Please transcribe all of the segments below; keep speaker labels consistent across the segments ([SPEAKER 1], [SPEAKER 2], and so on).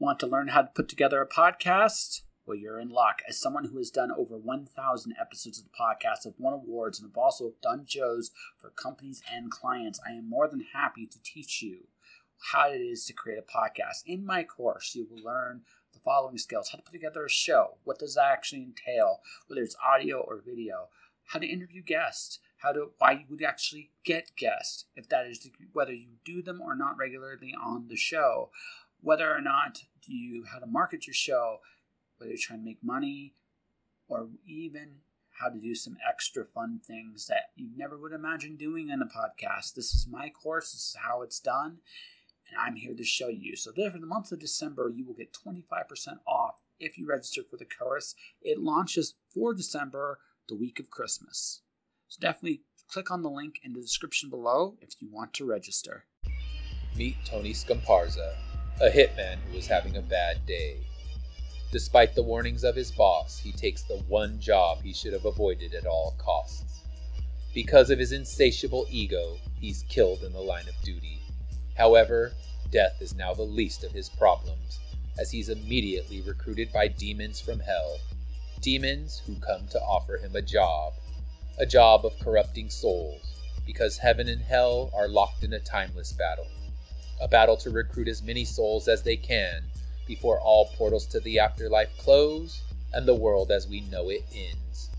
[SPEAKER 1] Want to learn how to put together a podcast? Well, you're in luck. As someone who has done over 1,000 episodes of the podcast, have won awards, and have also done shows for companies and clients, I am more than happy to teach you how it is to create a podcast. In my course, you will learn the following skills how to put together a show, what does that actually entail, whether it's audio or video, how to interview guests, how to why you would actually get guests, if that is whether you do them or not regularly on the show, whether or not you how to market your show, whether you're trying to make money, or even how to do some extra fun things that you never would imagine doing in a podcast. This is my course, this is how it's done, and I'm here to show you. So, for the month of December, you will get 25% off if you register for the course. It launches for December, the week of Christmas. So, definitely click on the link in the description below if you want to register.
[SPEAKER 2] Meet Tony Scamparza, a hitman who is having a bad day. Despite the warnings of his boss, he takes the one job he should have avoided at all costs. Because of his insatiable ego, he's killed in the line of duty. However, death is now the least of his problems, as he's immediately recruited by demons from hell. Demons who come to offer him a job. A job of corrupting souls, because heaven and hell are locked in a timeless battle. A battle to recruit as many souls as they can before all portals to the afterlife close and the world as we know it ends.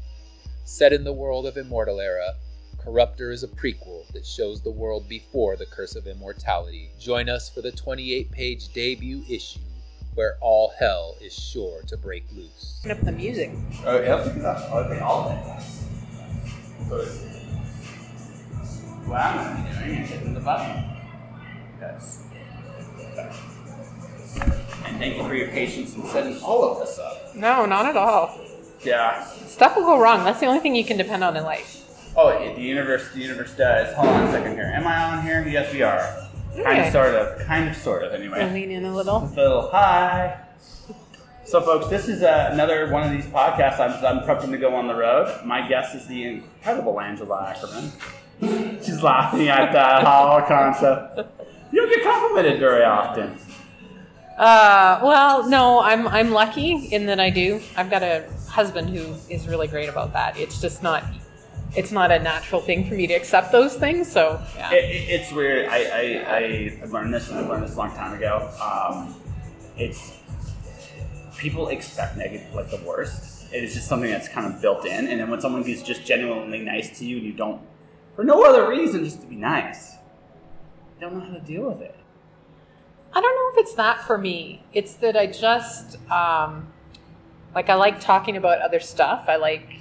[SPEAKER 2] Set in the world of Immortal Era, Corruptor is a prequel that shows the world before the Curse of Immortality. Join us for the 28 page debut issue where all hell is sure to break loose.
[SPEAKER 3] Turn up the music.
[SPEAKER 4] Oh, yeah, look at that. Oh, okay, all day. What I'm doing is hitting the button. And thank you for your patience in setting all of this up.
[SPEAKER 3] No, not at all.
[SPEAKER 4] Yeah.
[SPEAKER 3] Stuff will go wrong. That's the only thing you can depend on in life.
[SPEAKER 4] Oh, it- the universe, the universe does. Hold on a second here. Am I on here? Yes, we are. Kind of, sort of, kind of, sort of. Anyway.
[SPEAKER 3] I'll
[SPEAKER 4] Anyway,
[SPEAKER 3] lean in a little.
[SPEAKER 4] A little hi. So, folks, this is uh, another one of these podcasts. I'm, I'm prepping to go on the road. My guest is the incredible Angela Ackerman. She's laughing at that whole concept. You don't get complimented very often.
[SPEAKER 3] Uh, well, no, I'm I'm lucky in that I do. I've got a husband who is really great about that. It's just not it's not a natural thing for me to accept those things. So yeah.
[SPEAKER 4] It, it, it's weird. I, I, I learned this, and I learned this a long time ago. Um, it's people expect negative, like the worst. It is just something that's kind of built in. And then when someone is just genuinely nice to you, and you don't, for no other reason, just to be nice, don't know how to deal with it.
[SPEAKER 3] I don't know if it's that for me. It's that I just um, like I like talking about other stuff. I like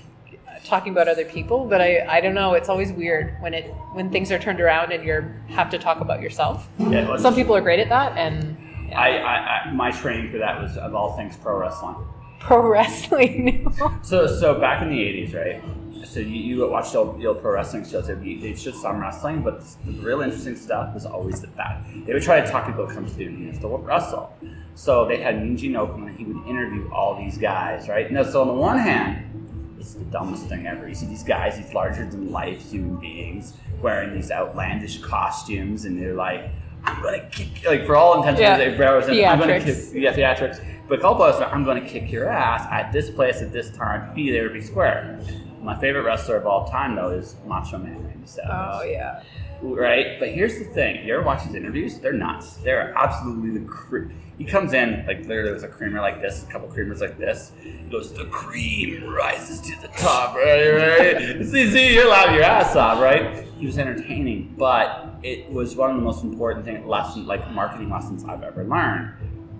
[SPEAKER 3] talking about other people, but I, I don't know. It's always weird when it when things are turned around and you have to talk about yourself.
[SPEAKER 4] Yeah, well,
[SPEAKER 3] Some people are great at that, and yeah.
[SPEAKER 4] I, I, I, my training for that was of all things pro wrestling.
[SPEAKER 3] pro wrestling.
[SPEAKER 4] So, so back in the '80s, right? So you, you watched the old, the old pro wrestling shows. They'd, be, they'd show some wrestling, but the real interesting stuff was always the back. They would try to talk people to come to the arenas to wrestle. So they had Mean Gene Okerlund, and he would interview all these guys, right? Now, so on the one hand, it's the dumbest thing ever. You see these guys, these larger than life human beings, wearing these outlandish costumes, and they're like, "I'm gonna kick," like for all intents
[SPEAKER 3] Yeah.
[SPEAKER 4] and purposes, I'm gonna kick,
[SPEAKER 3] Theatrics.
[SPEAKER 4] yeah, theatrics. But a couple of us, are, I'm going to kick your ass at this place at this time. Be there, be square. My favorite wrestler of all time, though, is Macho Man Randy Savage.
[SPEAKER 3] oh yeah.
[SPEAKER 4] Right? But here's the thing: you ever watch his interviews? They're nuts. They're absolutely the. Cre- he comes in like literally with a creamer like this, a couple creamers like this. He goes, "The cream rises to the top." Right? Right? see, see, you're laughing your ass off, right? He was entertaining, but it was one of the most important thing lesson, like marketing lessons I've ever learned.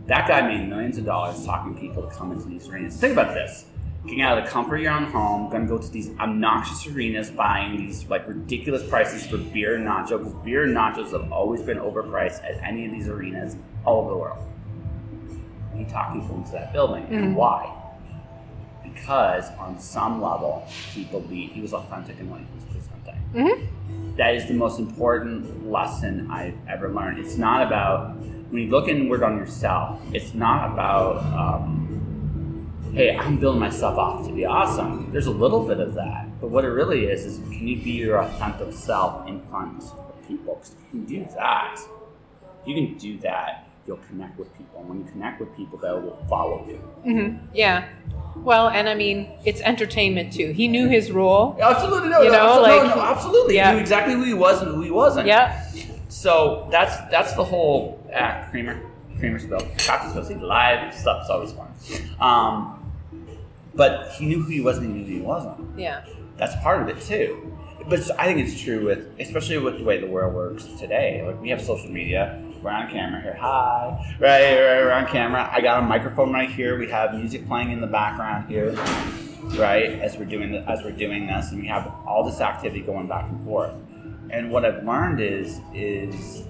[SPEAKER 4] That guy made millions of dollars talking people to come into these arenas. Think about this. Getting out of the comfort of your own home, gonna go to these obnoxious arenas, buying these like ridiculous prices for beer and nacho, because beer and nachos have always been overpriced at any of these arenas all over the world. He talked people into that building. And why? Because on some level, he believed he was authentic in what he was presenting
[SPEAKER 3] hmm
[SPEAKER 4] that is the most important lesson I've ever learned. It's not about when you look inward on yourself. It's not about um, hey, I'm building myself off to be awesome. There's a little bit of that, but what it really is is can you be your authentic self in front of people? 'Cause if you can do that. You can do that. you'll connect with people. And when you connect with people, they will follow you.
[SPEAKER 3] hmm Yeah. Well, and I mean, it's entertainment too. He knew his role.
[SPEAKER 4] Absolutely, no,
[SPEAKER 3] You know,
[SPEAKER 4] absolutely,
[SPEAKER 3] like-
[SPEAKER 4] no, no, absolutely.
[SPEAKER 3] Yeah.
[SPEAKER 4] He knew exactly who he was and who he wasn't.
[SPEAKER 3] Yeah.
[SPEAKER 4] So that's that's the whole creamer, creamer spill, chocolate spill. See, live stuff's always fun. Um, but he knew who he was and he knew who he wasn't.
[SPEAKER 3] Yeah.
[SPEAKER 4] That's part of it too. But I think it's true with, especially with the way the world works today. Like we have social media. We're on camera here. Hi, right, right, we're on camera. I got a microphone right here. We have music playing in the background here, right, as we're doing the, as we're doing this, and we have all this activity going back and forth. And what I've learned is is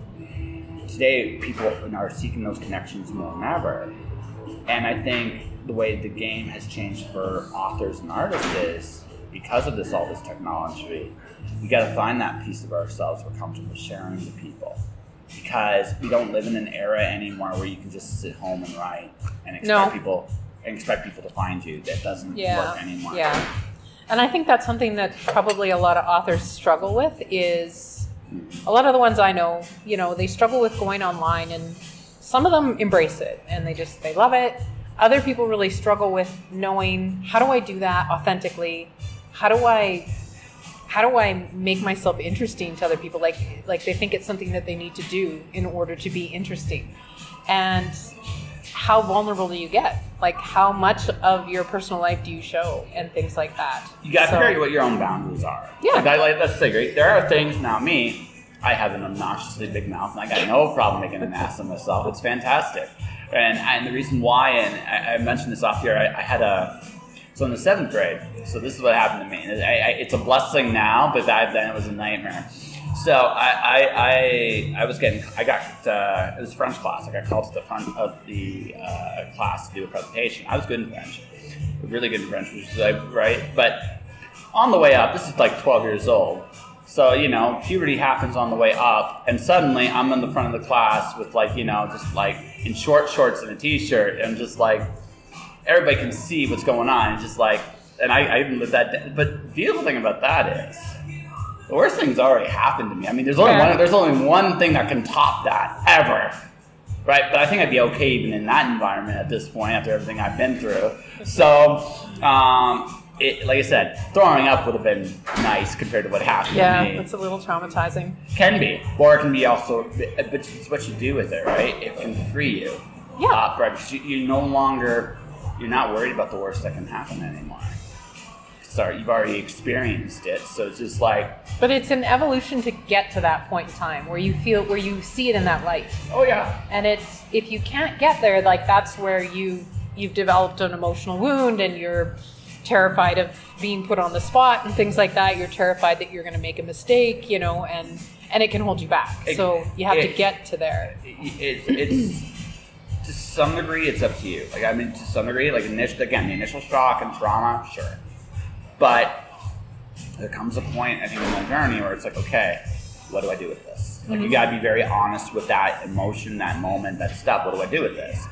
[SPEAKER 4] today people are seeking those connections more than ever. And I think the way the game has changed for authors and artists is because of this all this technology, we got to find that piece of ourselves we're comfortable sharing to people. Because we don't live in an era anymore where you can just sit home and write and expect
[SPEAKER 3] No.
[SPEAKER 4] people and expect people to find you. That doesn't
[SPEAKER 3] Yeah.
[SPEAKER 4] work anymore.
[SPEAKER 3] Yeah. And I think that's something that probably a lot of authors struggle with is a lot of the ones I know, you know, they struggle with going online and some of them embrace it and they just they love it. Other people really struggle with knowing how do I do that authentically? How do I how do I make myself interesting to other people? Like like they think it's something that they need to do in order to be interesting. And how vulnerable do you get? Like how much of your personal life do you show and things like that?
[SPEAKER 4] You got to
[SPEAKER 3] So-
[SPEAKER 4] figure out what your own boundaries are.
[SPEAKER 3] Yeah.
[SPEAKER 4] Like, I, like, that's the thing. There are things, now me, I have an obnoxiously big mouth and I got no problem making an ass of myself. It's fantastic. And, and the reason why, and I, I mentioned this off here, I, I had a, so in the seventh grade, so this is what happened to me. I, it's a blessing now, but back then it was a nightmare. So I, I, I, I was getting, I got, uh, it was French class. I got called to the front of the uh, class to do a presentation. I was good in French, really good in French, which is like, right? But on the way up, this is like 12 years old. So, you know, puberty happens on the way up, and suddenly I'm in the front of the class with, like, you know, just like in short shorts and a t shirt, and just like everybody can see what's going on. It's just like, and I, I even lived that. But the beautiful thing about that is, the worst thing's already happened to me. I mean, there's only
[SPEAKER 3] Yeah.
[SPEAKER 4] one. There's only one thing that can top that ever, right? But I think I'd be okay even in that environment at this point after everything I've been through. So, um, it, like I said, throwing up would have been nice compared to what happened
[SPEAKER 3] Yeah,
[SPEAKER 4] to me.
[SPEAKER 3] it's a little traumatizing.
[SPEAKER 4] Can be, or it can be also, but it's what you do with it, right? It can free you.
[SPEAKER 3] Yeah.
[SPEAKER 4] Uh, right, you, you no longer, you're not worried about the worst that can happen anymore. Sorry, you've already experienced it, so it's just like,
[SPEAKER 3] But it's an evolution to get to that point in time where you feel where you see it in that light.
[SPEAKER 4] oh yeah,
[SPEAKER 3] And it's if you can't get there, like that's where you you've developed an emotional wound and you're terrified of being put on the spot and things like that. You're terrified that you're going to make a mistake, you know, and and it can hold you back.
[SPEAKER 4] It-
[SPEAKER 3] so you have to get to there.
[SPEAKER 4] it, it's to some degree it's up to you. Like I mean, to some degree, like initial again, the initial shock and trauma, sure, but there comes a point I think in the journey where it's like, okay, what do I do with this? Like you mm-hmm. gotta be very honest with that emotion, that moment, that stuff. What do I do with this?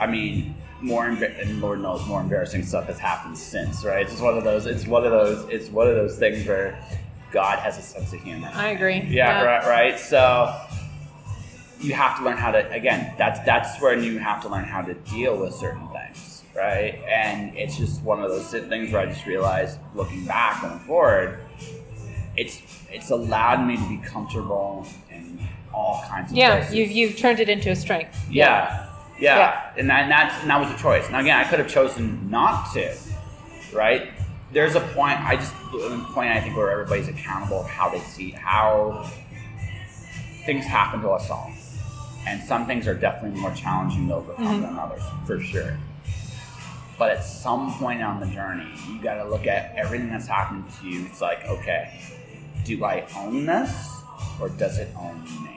[SPEAKER 4] I mean, more and Lord knows more embarrassing stuff has happened since, right? It's just one of those. It's one of those. It's one of those things where God has a sense of humor.
[SPEAKER 3] I agree.
[SPEAKER 4] Yeah, right, right. So you have to learn how to again. That's that's when you have to learn how to deal with certain things, right? And it's just one of those things where I just realized, looking back and forward, it's it's allowed me to be comfortable in all kinds of
[SPEAKER 3] Yeah,
[SPEAKER 4] places.
[SPEAKER 3] you've you've turned it into a strength.
[SPEAKER 4] Yeah, yeah,
[SPEAKER 3] Yeah.
[SPEAKER 4] and, that, and that's and that was a choice. Now again, I could have chosen not to, right? There's a point. I just a point I think where everybody's accountable of how they see how things happen to us all, and some things are definitely more challenging to overcome mm-hmm. than others, for sure. But at some point on the journey, you got to look at everything that's happened to you. It's like, okay, do I own this, or does it own me?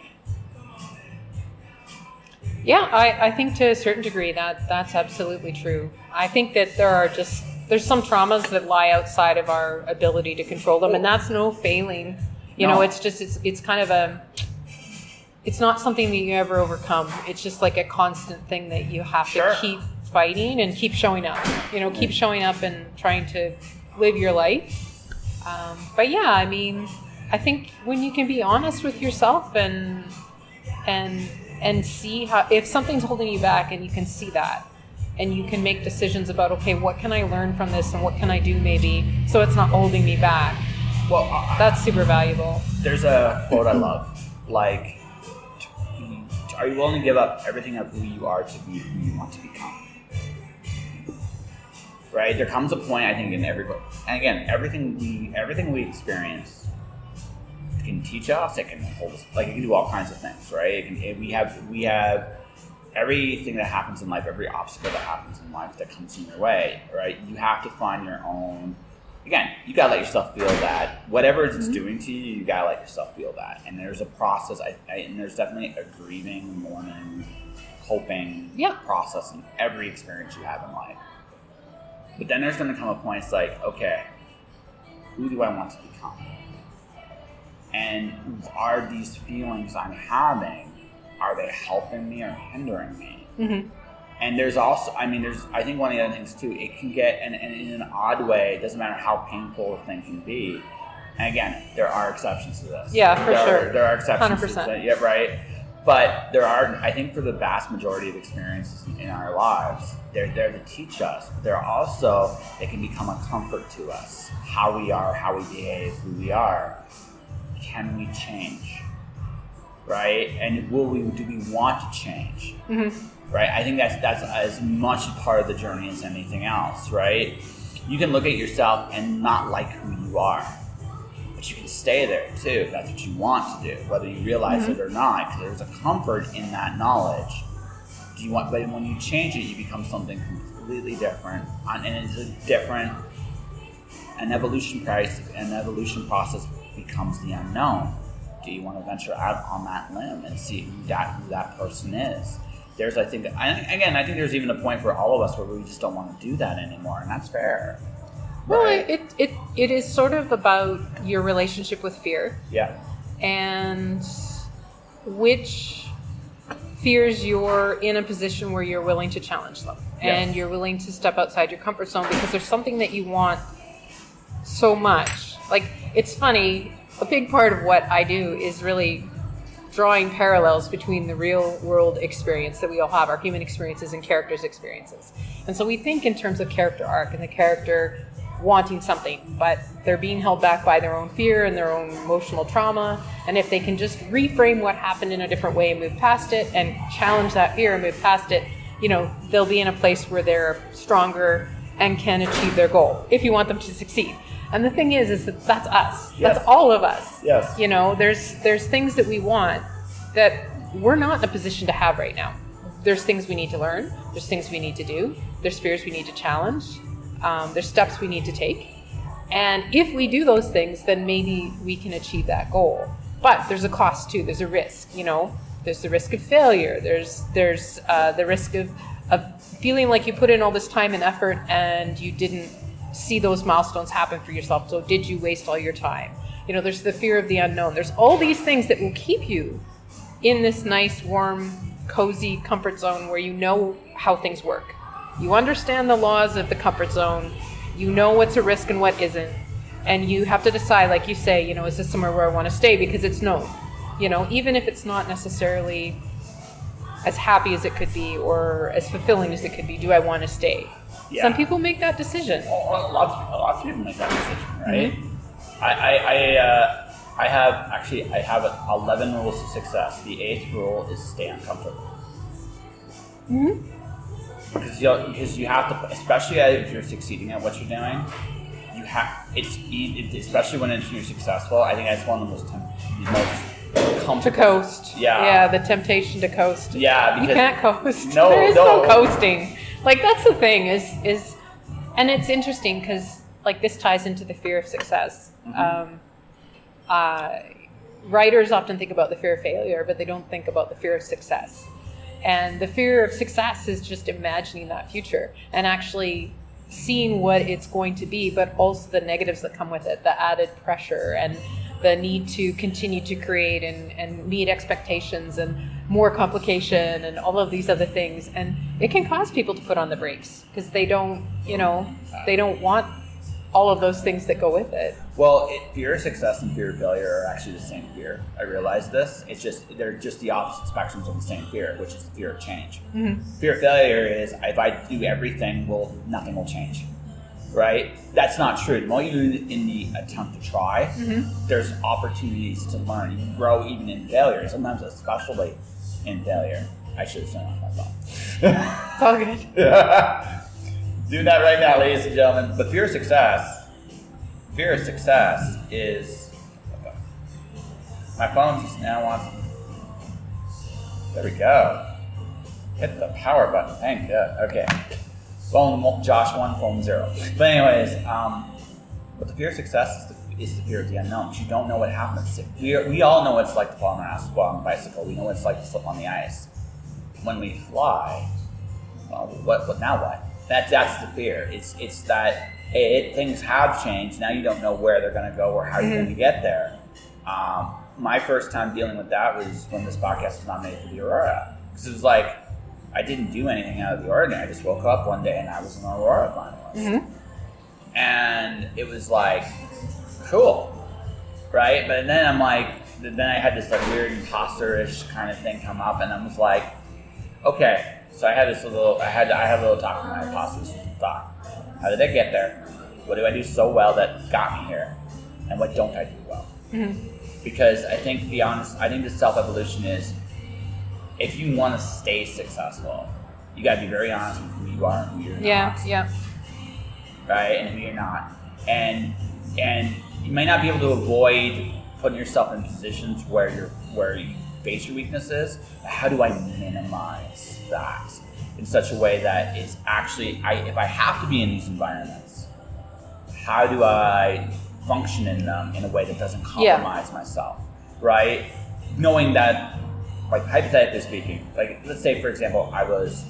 [SPEAKER 3] Yeah, I, I think to a certain degree that that's absolutely true. I think that there are just there's some traumas that lie outside of our ability to control them, and that's no failing. You know, it's just it's it's kind of a it's not something that you ever overcome. It's just like a constant thing that you have
[SPEAKER 4] Sure.
[SPEAKER 3] to keep fighting and keep showing up. You know, keep showing up and trying to live your life. Um, but yeah, I mean, I think when you can be honest with yourself and and and see how if something's holding you back and you can see that and you can make decisions about okay what can i learn from this and what can i do maybe so it's not holding me back
[SPEAKER 4] Well, I-
[SPEAKER 3] that's super valuable
[SPEAKER 4] there's a quote I love. Like, are you willing to give up everything of who you are to be who you want to become? Right? There comes a point, I think, in every and again, everything we everything we experience can teach us. It can hold us, like it can do all kinds of things, right? It can, it, we have we have everything that happens in life, every obstacle that happens in life that comes in your way, right? You have to find your own. Again, you gotta let yourself feel that whatever it's mm-hmm. doing to you, you gotta let yourself feel that. And there's a process, I, I, and there's definitely a grieving, mourning, coping
[SPEAKER 3] Yeah.
[SPEAKER 4] process in every experience you have in life. But then there's gonna come a point. It's like, okay, who do I want to become? And are these feelings I'm having, are they helping me or hindering me?
[SPEAKER 3] Mhm.
[SPEAKER 4] And there's also, I mean, there's, I think one of the other things too, it can get, and, and in an odd way, it doesn't matter how painful a thing can be. And again, there are exceptions to this.
[SPEAKER 3] Yeah, for
[SPEAKER 4] There are-
[SPEAKER 3] sure.
[SPEAKER 4] there are exceptions
[SPEAKER 3] 100%.
[SPEAKER 4] to that. Yeah, right. But there are, I think, for the vast majority of experiences in- in our lives, they're there to teach us. But they're also, they can become a comfort to us. How we are, how we behave, who we are. Can we change? Right? And will we? Do we want to change? Mm-hmm. Right? I think that's that's as much a part of the journey as anything else. Right? You can look at yourself and not like who you are but you can stay there too if that's what you want to do, whether you realize mm-hmm. it or not. Because there's a comfort in that knowledge. Do you want? But when you change it, you become something completely different, and it's a different. An evolution price, an evolution process becomes the unknown. Do you want to venture out on that limb and see who that who that person is? There's, I think, I, again, I think there's even a point for all of us where we just don't want to do that anymore, and that's fair.
[SPEAKER 3] well
[SPEAKER 4] Right?
[SPEAKER 3] it, it it is sort of about your relationship with fear
[SPEAKER 4] yeah,
[SPEAKER 3] and which fears you're in a position where you're willing to challenge them and
[SPEAKER 4] Yes.
[SPEAKER 3] you're willing to step outside your comfort zone because there's something that you want so much. Like it's funny, a big part of what I do is really drawing parallels between the real world experience that we all have, our human experiences and characters' experiences. And so we think in terms of character arc and the character wanting something, but they're being held back by their own fear and their own emotional trauma. And if they can just reframe what happened in a different way and move past it and challenge that fear and move past it, you know, they'll be in a place where they're stronger and can achieve their goal if you want them to succeed. And the thing is, is that that's us.
[SPEAKER 4] Yes.
[SPEAKER 3] That's all of us.
[SPEAKER 4] Yes.
[SPEAKER 3] You know, there's there's things that we want that we're not in a position to have right now. There's things we need to learn. There's things we need to do. There's fears we need to challenge. Um, there's steps we need to take. And if we do those things, then maybe we can achieve that goal. But there's a cost too. There's a risk. You know, there's the risk of failure. There's there's uh, the risk of of feeling like you put in all this time and effort and you didn't see those milestones happen for yourself. So did you waste all your time? You know, there's the fear of the unknown. There's all these things that will keep you in this nice, warm, cozy comfort zone where you know how things work. You understand the laws of the comfort zone. You know what's a risk and what isn't. And you have to decide, like you say, you know, is this somewhere where I want to stay? Because it's known. You know, even if it's not necessarily as happy as it could be or as fulfilling as it could be, do I want to stay?
[SPEAKER 4] Yeah.
[SPEAKER 3] Some people make that decision.
[SPEAKER 4] Well, lots, lots of people make that decision, right? I, I, I, uh, I have actually, I have eleven rules of success. The eighth rule is stay uncomfortable. Because you, because you have to, especially if you're succeeding at what you're doing, you have. It's easy, especially when it's, you're successful. I think that's one of the most, the most
[SPEAKER 3] To coast.
[SPEAKER 4] Yeah.
[SPEAKER 3] Yeah, the temptation to coast.
[SPEAKER 4] Yeah,
[SPEAKER 3] you can't coast.
[SPEAKER 4] No,
[SPEAKER 3] there is no.
[SPEAKER 4] no.
[SPEAKER 3] coasting. Like that's the thing is is, and it's interesting because like this ties into the fear of success.
[SPEAKER 4] Mm-hmm.
[SPEAKER 3] Um, uh, writers often think about the fear of failure, but they don't think about the fear of success. And the fear of success is just imagining that future and actually seeing what it's going to be, but also the negatives that come with it, the added pressure and the need to continue to create and, and meet expectations and more complication and all of these other things. And it can cause people to put on the brakes because they don't, you know, they don't want all of those things that go with it.
[SPEAKER 4] Well, it, fear of success and fear of failure are actually the same fear. I realize this. It's just they're just the opposite spectrums of the same fear, which is the fear of change.
[SPEAKER 3] Mhm.
[SPEAKER 4] Fear of failure is if I do everything, well, nothing will change. Right? That's not true. The more you do in the attempt to try, there's opportunities to learn. You can grow even in failure. Sometimes, especially in failure. I should have said it on myself.
[SPEAKER 3] It's all good.
[SPEAKER 4] Do that right now, ladies and gentlemen. But fear of success, fear of success is. My phone just now wants. There we go. Hit the power button. Thank God. Okay. Phone Josh one, phone zero. But anyways, um, but the fear of success is the, is the fear of the unknown. You don't know what happens. We, are, we all know what it's like to fall on our ass while on a bicycle. We know what it's like to slip on the ice. When we fly, well, what, what now? What? That that's the fear. It's it's that it, things have changed. Now you don't know where they're going to go or how you're going to get there. Um, my first time dealing with that was when this podcast was nominated for the Aurora because it was like I didn't do anything out of the ordinary. I just woke up one day and I was an Aurora finalist, and it was like cool, right? But then I'm like, then I had this like weird imposter-ish kind of thing come up, and I was like, okay. So I had this little, I had, I had a little talk with my imposter thought. How did I get there? What do I do so well that got me here? And what don't I do well? Mm-hmm. Because I think the honest, I think the self evolution is, if you want to stay successful, you got to be very honest with who you are and who you're
[SPEAKER 3] Yeah,
[SPEAKER 4] not
[SPEAKER 3] yeah.
[SPEAKER 4] right? And who you're not. And and you may not be able to avoid putting yourself in positions where you're where you face your weaknesses. But how do I minimize that in such a way that it's actually I if I have to be in these environments, how do I function in them in a way that doesn't
[SPEAKER 3] Yeah.
[SPEAKER 4] compromise myself? Right? Knowing that like hypothetically speaking, like let's say for example I was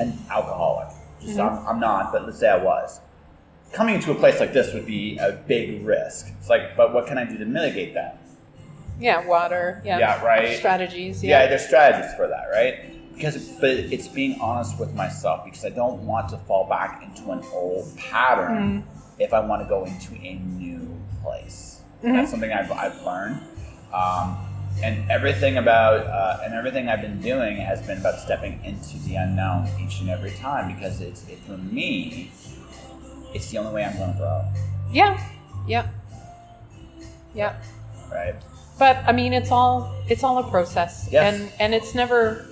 [SPEAKER 4] an alcoholic. Just, mm-hmm. I'm, I'm not, but let's say I was. Coming into a place like this would be a big risk. It's like, but what can I do to mitigate that?
[SPEAKER 3] Yeah, water. Yeah.
[SPEAKER 4] Yeah, right.
[SPEAKER 3] Strategies.
[SPEAKER 4] Yeah,
[SPEAKER 3] Yeah.
[SPEAKER 4] there's strategies for that, right? Because, but it's being honest with myself because I don't want to fall back into an old pattern if I want to go into a new place. That's something I've, I've learned. Um, and everything about uh, and everything I've been doing has been about stepping into the unknown each and every time because it's it, for me, it's the only way I'm going to grow,
[SPEAKER 3] yeah. Yeah. Yeah.
[SPEAKER 4] right?
[SPEAKER 3] But I mean, it's all it's all a process,
[SPEAKER 4] Yes.
[SPEAKER 3] and and it's never.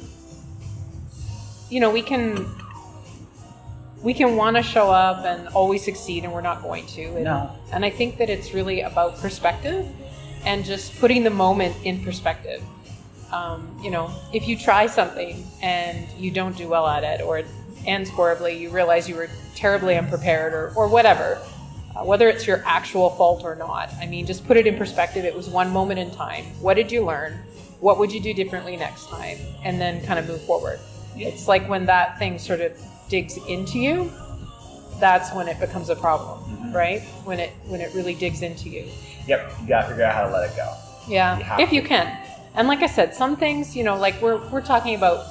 [SPEAKER 3] You know, we can we can want to show up and always succeed, and we're not going to. And,
[SPEAKER 4] No.
[SPEAKER 3] And I think that it's really about perspective, and just putting the moment in perspective. Um, you know, if you try something and you don't do well at it, or ends horribly, you realize you were terribly unprepared, or or whatever uh, whether it's your actual fault or not. I mean, just put it in perspective. It was one moment in time. What did you learn? What would you do differently next time? And then kind of move forward. It's like when that thing sort of digs into you, that's when it becomes a problem, right? When it when it really digs into you.
[SPEAKER 4] Yep, you got to figure out how to let it go.
[SPEAKER 3] Yeah,
[SPEAKER 4] You
[SPEAKER 3] if
[SPEAKER 4] to.
[SPEAKER 3] you can. And like I said, some things, you know, like we're we're talking about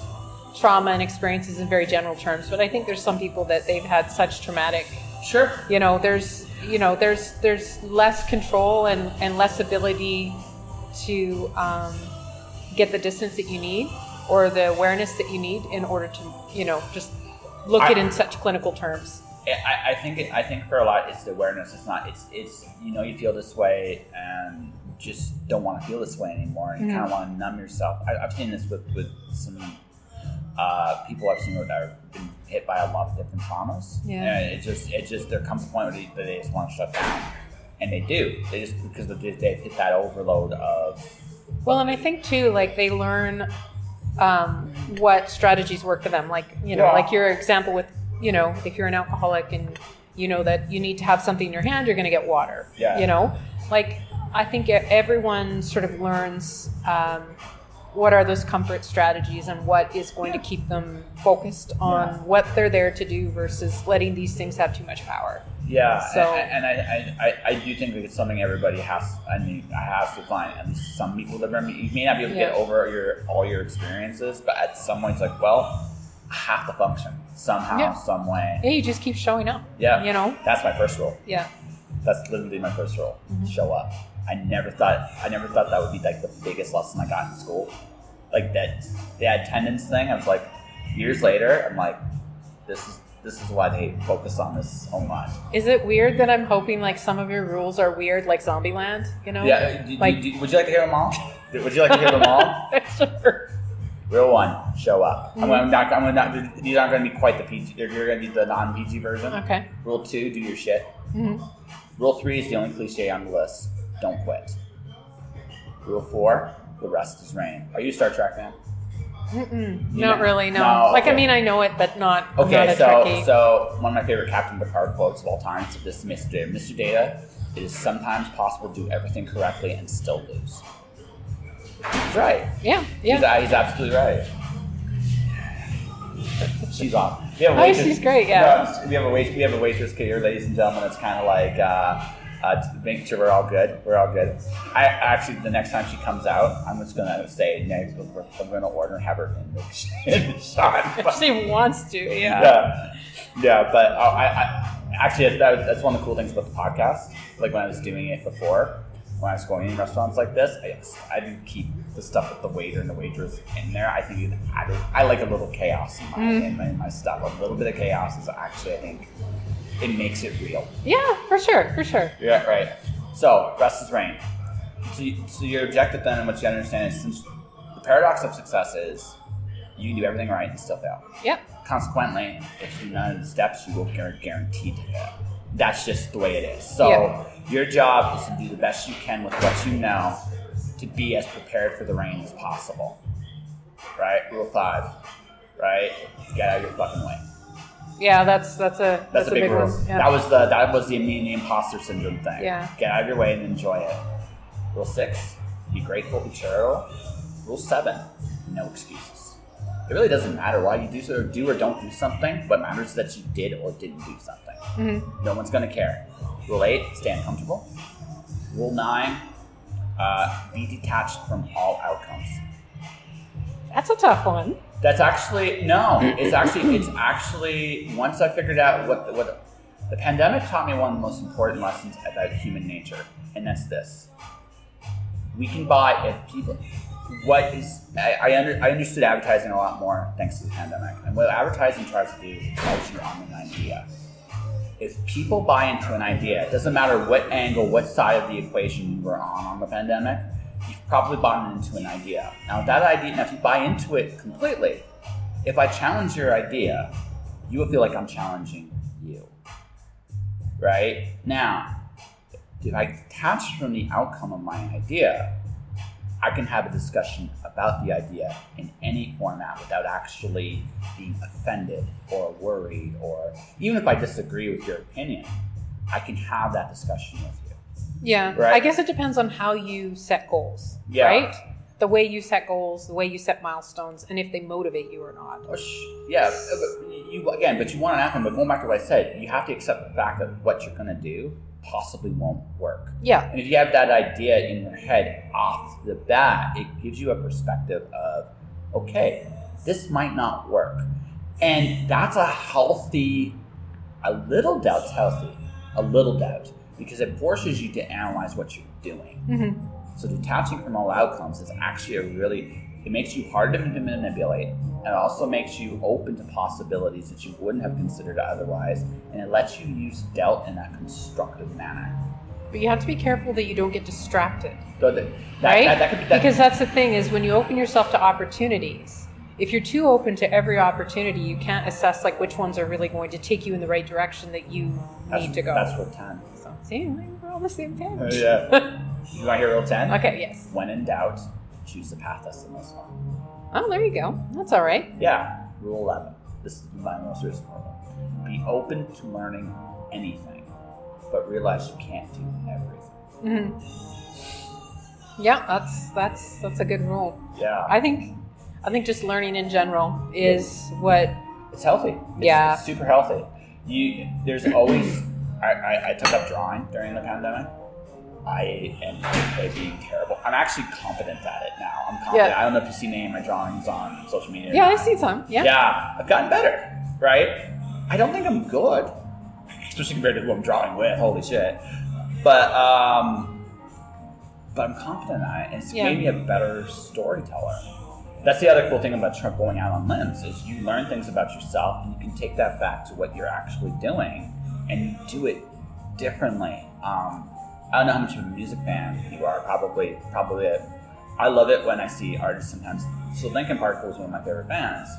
[SPEAKER 3] trauma and experiences in very general terms, but I think there's some people that they've had such traumatic
[SPEAKER 4] Sure.
[SPEAKER 3] you know there's you know there's there's less control and and less ability to um, get the distance that you need or the awareness that you need in order to you know just look
[SPEAKER 4] I-
[SPEAKER 3] at it in such clinical terms
[SPEAKER 4] I, I think it, I think for a lot it's the awareness. It's not. It's it's you know you feel this way and just don't want to feel this way anymore, and
[SPEAKER 3] Mm-hmm.
[SPEAKER 4] kind of want to numb yourself. I, I've seen this with with some uh, people I've seen that have been hit by a lot of different traumas.
[SPEAKER 3] Yeah.
[SPEAKER 4] and it just it just there comes a point where they, they just want to shut down, and they do. They just because they've hit that overload of
[SPEAKER 3] well and i think too like they learn um, what strategies work for them like you know
[SPEAKER 4] Yeah.
[SPEAKER 3] like your example with you know if you're an alcoholic and you know that you need to have something in your hand you're going to get water
[SPEAKER 4] Yeah.
[SPEAKER 3] you know like i think everyone sort of learns um, what are those comfort strategies and what is going to keep them focused on
[SPEAKER 4] Yeah.
[SPEAKER 3] what they're there to do versus letting these things have too much power
[SPEAKER 4] Yeah,
[SPEAKER 3] So-
[SPEAKER 4] and, and I, I, I, do think that it's something everybody has. I mean, I have to find at least some people that are. You may not be able to get over your all your experiences, but at some point, it's like, well, I have to function somehow,
[SPEAKER 3] Yeah.
[SPEAKER 4] some way.
[SPEAKER 3] yeah you just keep showing up
[SPEAKER 4] Yeah,
[SPEAKER 3] you know
[SPEAKER 4] that's my first rule.
[SPEAKER 3] yeah
[SPEAKER 4] That's literally my first rule.
[SPEAKER 3] Mhm.
[SPEAKER 4] Show up. I never thought I never thought that would be like the biggest lesson I got in school. Like that the attendance thing. I was like, years later, I'm like, this is this is why they focus on this so much.
[SPEAKER 3] Is it weird that I'm hoping like some of your rules are weird, like Zombieland? You know?
[SPEAKER 4] Yeah. do- do-
[SPEAKER 3] Like-
[SPEAKER 4] do- would you like to hear them all? Would you like to hear them all?
[SPEAKER 3] sure.
[SPEAKER 4] Rule one: show up. I'm,
[SPEAKER 3] Mhm.
[SPEAKER 4] I'm not. I'm not. These aren't going to be quite the PG. They're, you're going to be the non-PG version.
[SPEAKER 3] Okay.
[SPEAKER 4] Rule two: do your shit.
[SPEAKER 3] hmm
[SPEAKER 4] Rule three is the only cliche on the list. Don't quit. Rule four: the rest is rain. Are you a Star Trek fan?
[SPEAKER 3] Mm-mm. Not
[SPEAKER 4] know-
[SPEAKER 3] really. No.
[SPEAKER 4] No,
[SPEAKER 3] Like I
[SPEAKER 4] okay.
[SPEAKER 3] mean, I know it, but not. I'm
[SPEAKER 4] Okay,
[SPEAKER 3] not a
[SPEAKER 4] so
[SPEAKER 3] Trekkie.
[SPEAKER 4] so one of my favorite Captain Picard quotes of all time is this: "Mr. Data, Mr. Data, it is sometimes possible to do everything correctly and still lose." He's right.
[SPEAKER 3] yeah. Yeah.
[SPEAKER 4] He's, he's absolutely right. She's on. We have a
[SPEAKER 3] Oh,
[SPEAKER 4] waitress-
[SPEAKER 3] she's great, yeah.
[SPEAKER 4] No, we have a wait. We have a waitress here, ladies and gentlemen. It's kind of like uh, uh, to make sure we're all good. We're all good. I actually, the next time she comes out, I'm just gonna say, next, we're, I'm gonna order and have her in the, shot.
[SPEAKER 3] If she wants to. Yeah.
[SPEAKER 4] yeah, yeah. But uh, I, I actually that, that's one of the cool things about the podcast. Like when I was doing it before, when I was going in restaurants like this, I, I do keep the stuff with the waiter and the waitress in there. I think it added, I like a little chaos in my,
[SPEAKER 3] Mm.
[SPEAKER 4] in, my, in my stuff. A little bit of chaos is actually, I think, it makes it real.
[SPEAKER 3] Yeah. For sure. For sure.
[SPEAKER 4] Yeah, right. So, rest is rain. So, so your objective then, and what you understand is, since the paradox of success is you can do everything right and still fail.
[SPEAKER 3] Yep.
[SPEAKER 4] Consequently, if you do none of the steps, you will guar- guaranteed to fail. That's just the way it is. So,
[SPEAKER 3] Yeah.
[SPEAKER 4] your job is to do the best you can with what you know to be as prepared for the rain as possible. Right? Rule five. Right? Get out of your fucking way.
[SPEAKER 3] Yeah. That's that's a
[SPEAKER 4] That's,
[SPEAKER 3] that's,
[SPEAKER 4] a big, rule.
[SPEAKER 3] one. Yeah.
[SPEAKER 4] That was the that was the immune imposter syndrome thing.
[SPEAKER 3] Yeah.
[SPEAKER 4] Get out of your way and enjoy it. Rule six: be grateful, be charitable. Rule seven: no excuses. It really doesn't matter why you do so or do or don't do something. What matters is that you did or didn't do something.
[SPEAKER 3] Mhm.
[SPEAKER 4] No one's gonna care. Rule eight: stay uncomfortable. Rule nine: uh, be detached from all outcomes.
[SPEAKER 3] That's a tough one.
[SPEAKER 4] That's actually no. It's actually it's actually once I figured out what the, what the pandemic taught me one of the most important lessons about human nature, and that's this: we can buy if people. What is I I, under, I understood advertising a lot more thanks to the pandemic, and what advertising tries to do is you on an idea. If people buy into an idea, it doesn't matter what angle, what side of the equation were on on the pandemic, probably bought into an idea. Now, that idea, now if you buy into it completely, if I challenge your idea, you will feel like I'm challenging you. Right? Now, if I detach from the outcome of my idea, I can have a discussion about the idea in any format without actually being offended or worried, or even if I disagree with your opinion, I can have that discussion with you.
[SPEAKER 3] Yeah.
[SPEAKER 4] Right.
[SPEAKER 3] I guess it depends on how you set goals.
[SPEAKER 4] Yeah.
[SPEAKER 3] Right. The way you set goals, the way you set milestones, and if they motivate you or not.
[SPEAKER 4] Oh, yeah, but you again, but you want an outcome. But going back to what I said, you have to accept the fact that what you're going to do possibly won't work.
[SPEAKER 3] Yeah.
[SPEAKER 4] And if you have that idea in your head off the bat, it gives you a perspective of, okay, this might not work. And that's a healthy, a little doubt's healthy, a little doubt, because it forces you to analyze what you're doing.
[SPEAKER 3] hmm
[SPEAKER 4] So detaching from all outcomes is actually a really it makes you harder to manipulate and it also makes you open to possibilities that you wouldn't have considered otherwise and it lets you use doubt in that constructive manner.
[SPEAKER 3] But you have to be careful that you don't get distracted.
[SPEAKER 4] So that, that,
[SPEAKER 3] right?
[SPEAKER 4] that, be
[SPEAKER 3] because that's the thing is when you open yourself to opportunities, if you're too open to every opportunity, you can't assess like which ones are really going to take you in the right direction that you need to go.
[SPEAKER 4] That's what 10.
[SPEAKER 3] See, we're all the same page.
[SPEAKER 4] Oh, yeah. You want to hear rule 10?
[SPEAKER 3] okay, yes.
[SPEAKER 4] When in doubt, choose the path that's the most fun.
[SPEAKER 3] Oh, there you go. That's all right.
[SPEAKER 4] Yeah. Rule 11. This is my most recent rule. Be open to learning anything, but realize you can't do everything.
[SPEAKER 3] hmm Yeah, that's that's that's a good rule.
[SPEAKER 4] Yeah.
[SPEAKER 3] I think I think just learning in general is what
[SPEAKER 4] It's healthy. It's,
[SPEAKER 3] Yeah.
[SPEAKER 4] it's super healthy. You there's always I, I, I took up drawing during the pandemic. I am okay being terrible. I'm actually competent at it now. I'm confident.
[SPEAKER 3] Yeah.
[SPEAKER 4] I don't know if you see any of my drawings on social media.
[SPEAKER 3] Yeah. I've seen some. Yeah.
[SPEAKER 4] Yeah, I've gotten better, right? I don't think I'm good, especially compared to who I'm drawing with. Holy shit! but um, but I'm confident I and it's
[SPEAKER 3] Yeah.
[SPEAKER 4] made me a better storyteller. That's the other cool thing about going out on limbs is you learn things about yourself and you can take that back to what you're actually doing and do it differently. Um, I don't know how much of a music fan you are. Probably, probably. A, I love it when I see artists sometimes. So Linkin Park was one of my favorite bands.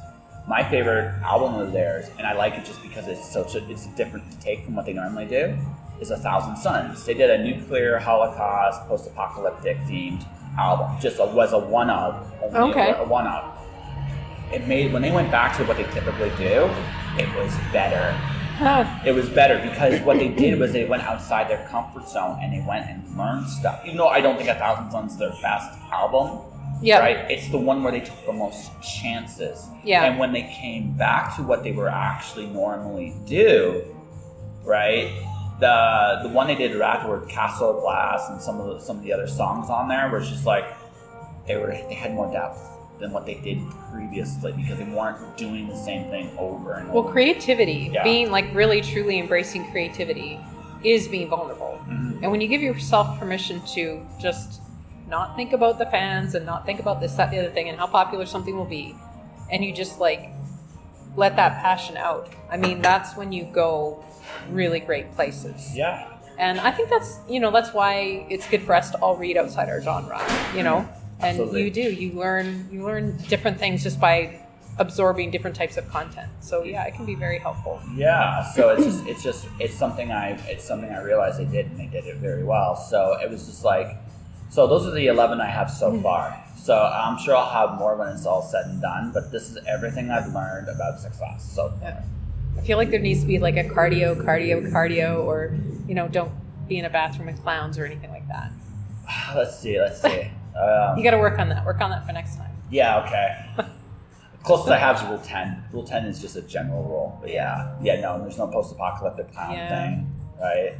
[SPEAKER 4] My favorite album of theirs, and I like it just because it's such a it's a different take from what they normally do. Is A Thousand Suns. They did a nuclear holocaust, post-apocalyptic themed album. Just a, was a one of. only
[SPEAKER 3] Okay.
[SPEAKER 4] A, a one of. It made when they went back to what they typically do, it was better
[SPEAKER 3] Huh.
[SPEAKER 4] it was better because what they did was they went outside their comfort zone and they went and learned stuff. Even though I don't think A Thousand Suns is their best album,
[SPEAKER 3] Yeah.
[SPEAKER 4] right? It's the one where they took the most chances.
[SPEAKER 3] Yeah.
[SPEAKER 4] And when they came back to what they were actually normally do, right? The the one they did right afterward, Castle of Glass, and some of the, some of the other songs on there was just like they were they had more depth than what they did previously because they weren't doing the same thing over and
[SPEAKER 3] Well,
[SPEAKER 4] over.
[SPEAKER 3] creativity,
[SPEAKER 4] Yeah.
[SPEAKER 3] being like really truly embracing creativity, is being vulnerable.
[SPEAKER 4] Mhm.
[SPEAKER 3] And when you give yourself permission to just not think about the fans and not think about this, that, the other thing, and how popular something will be, and you just like let that passion out, I mean, that's when you go really great places.
[SPEAKER 4] Yeah.
[SPEAKER 3] And I think that's you know that's why it's good for us to all read outside our genre, you know. And
[SPEAKER 4] Absolutely.
[SPEAKER 3] you do you learn you learn different things just by absorbing different types of content. So yeah, it can be very helpful.
[SPEAKER 4] Yeah, so it's just it's just it's something I it's something I realized they did and they did it very well. So it was just like so those are the eleven I have so mm-hmm. far. So I'm sure I'll have more when it's all said and done, but this is everything I've learned about success so far.
[SPEAKER 3] Yeah. I feel like there needs to be like a cardio, cardio, cardio, or you know, don't be in a bathroom with clowns or anything like that.
[SPEAKER 4] Let's see, let's see. Um,
[SPEAKER 3] You got to work on that. Work on that for next time.
[SPEAKER 4] yeah, okay. Closest I have is rule ten. Rule ten is just a general rule. But yeah. Yeah, no, there's no post apocalyptic clown
[SPEAKER 3] Yeah.
[SPEAKER 4] thing. Right?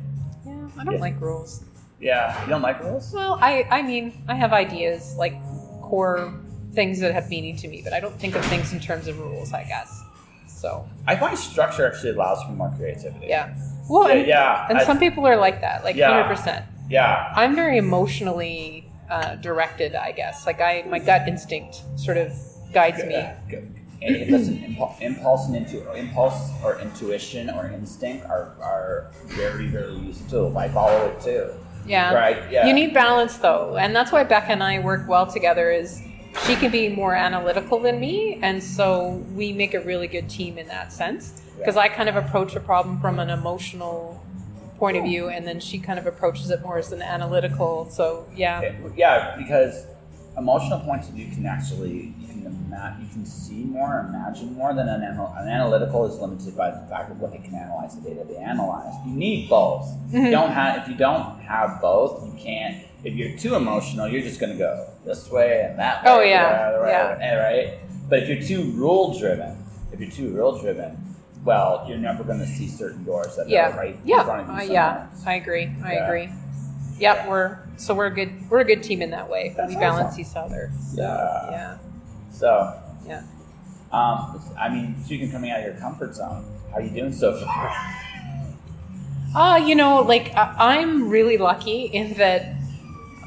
[SPEAKER 3] Yeah, I don't
[SPEAKER 4] Yeah.
[SPEAKER 3] like rules.
[SPEAKER 4] Yeah. You don't like rules?
[SPEAKER 3] Well, I I mean, I have ideas like core things that have meaning to me, but I don't think of things in terms of rules. I guess. So
[SPEAKER 4] I find structure actually allows for more creativity.
[SPEAKER 3] yeah. Well,
[SPEAKER 4] Yeah,
[SPEAKER 3] and,
[SPEAKER 4] yeah.
[SPEAKER 3] and
[SPEAKER 4] I-
[SPEAKER 3] some people are like that, like
[SPEAKER 4] Yeah.
[SPEAKER 3] hundred percent.
[SPEAKER 4] yeah.
[SPEAKER 3] I'm very emotionally uh, directed, I guess. Like I, my gut instinct sort of guides me.
[SPEAKER 4] Yeah, good. And it- impu- impulse and intu- impulse or intuition or instinct are, are very, very useful. I follow it too.
[SPEAKER 3] Yeah.
[SPEAKER 4] Right? Yeah.
[SPEAKER 3] You need balance though, and that's why Becca and I work well together. Is she can be more analytical than me, and so we make a really good team in that sense. Because I kind of approach a problem from an emotional point of view, and then she kind of approaches it more as an analytical. So yeah,
[SPEAKER 4] Yeah, because emotional points of view can actually you can ima- you can see more, imagine more than an, anal- an analytical is limited by the fact of what they can analyze, the data they analyze. You need both. If
[SPEAKER 3] Mhm.
[SPEAKER 4] you don't have if you don't have both, you can't. If you're too emotional, you're just gonna go this way and that way.
[SPEAKER 3] Oh, yeah,
[SPEAKER 4] right,
[SPEAKER 3] yeah.
[SPEAKER 4] and right. But if you're too rule driven, if you're too rule driven, well, you're never gonna see certain doors that
[SPEAKER 3] Yeah.
[SPEAKER 4] are right in
[SPEAKER 3] yeah,
[SPEAKER 4] front of you.
[SPEAKER 3] uh, yeah. I agree. I
[SPEAKER 4] Yeah.
[SPEAKER 3] agree. Yep, we're so we're a good we're a good team in that way.
[SPEAKER 4] That's
[SPEAKER 3] we balance
[SPEAKER 4] awesome.
[SPEAKER 3] each other. So,
[SPEAKER 4] Yeah.
[SPEAKER 3] yeah.
[SPEAKER 4] So,
[SPEAKER 3] Yeah.
[SPEAKER 4] Um, I mean, speaking coming out of your comfort zone, how are you doing so far?
[SPEAKER 3] Uh, you know, like I'm really lucky in that,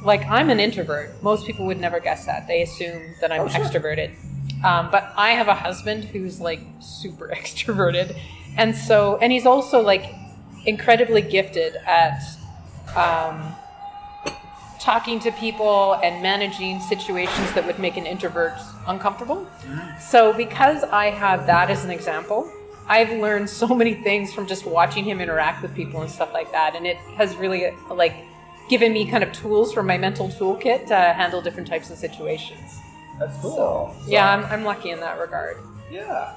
[SPEAKER 3] like I'm an introvert. Most people would never guess that. They assume that I'm
[SPEAKER 4] Oh, sure.
[SPEAKER 3] extroverted. Um, but I have a husband who's like super extroverted, and so and he's also like incredibly gifted at um, talking to people and managing situations that would make an introvert uncomfortable. So because I have that as an example, I've learned so many things from just watching him interact with people and stuff like that, and it has really like given me kind of tools for my mental toolkit to handle different types of situations.
[SPEAKER 4] That's cool.
[SPEAKER 3] So,
[SPEAKER 4] So-
[SPEAKER 3] yeah, I'm, I'm lucky in that regard.
[SPEAKER 4] Yeah.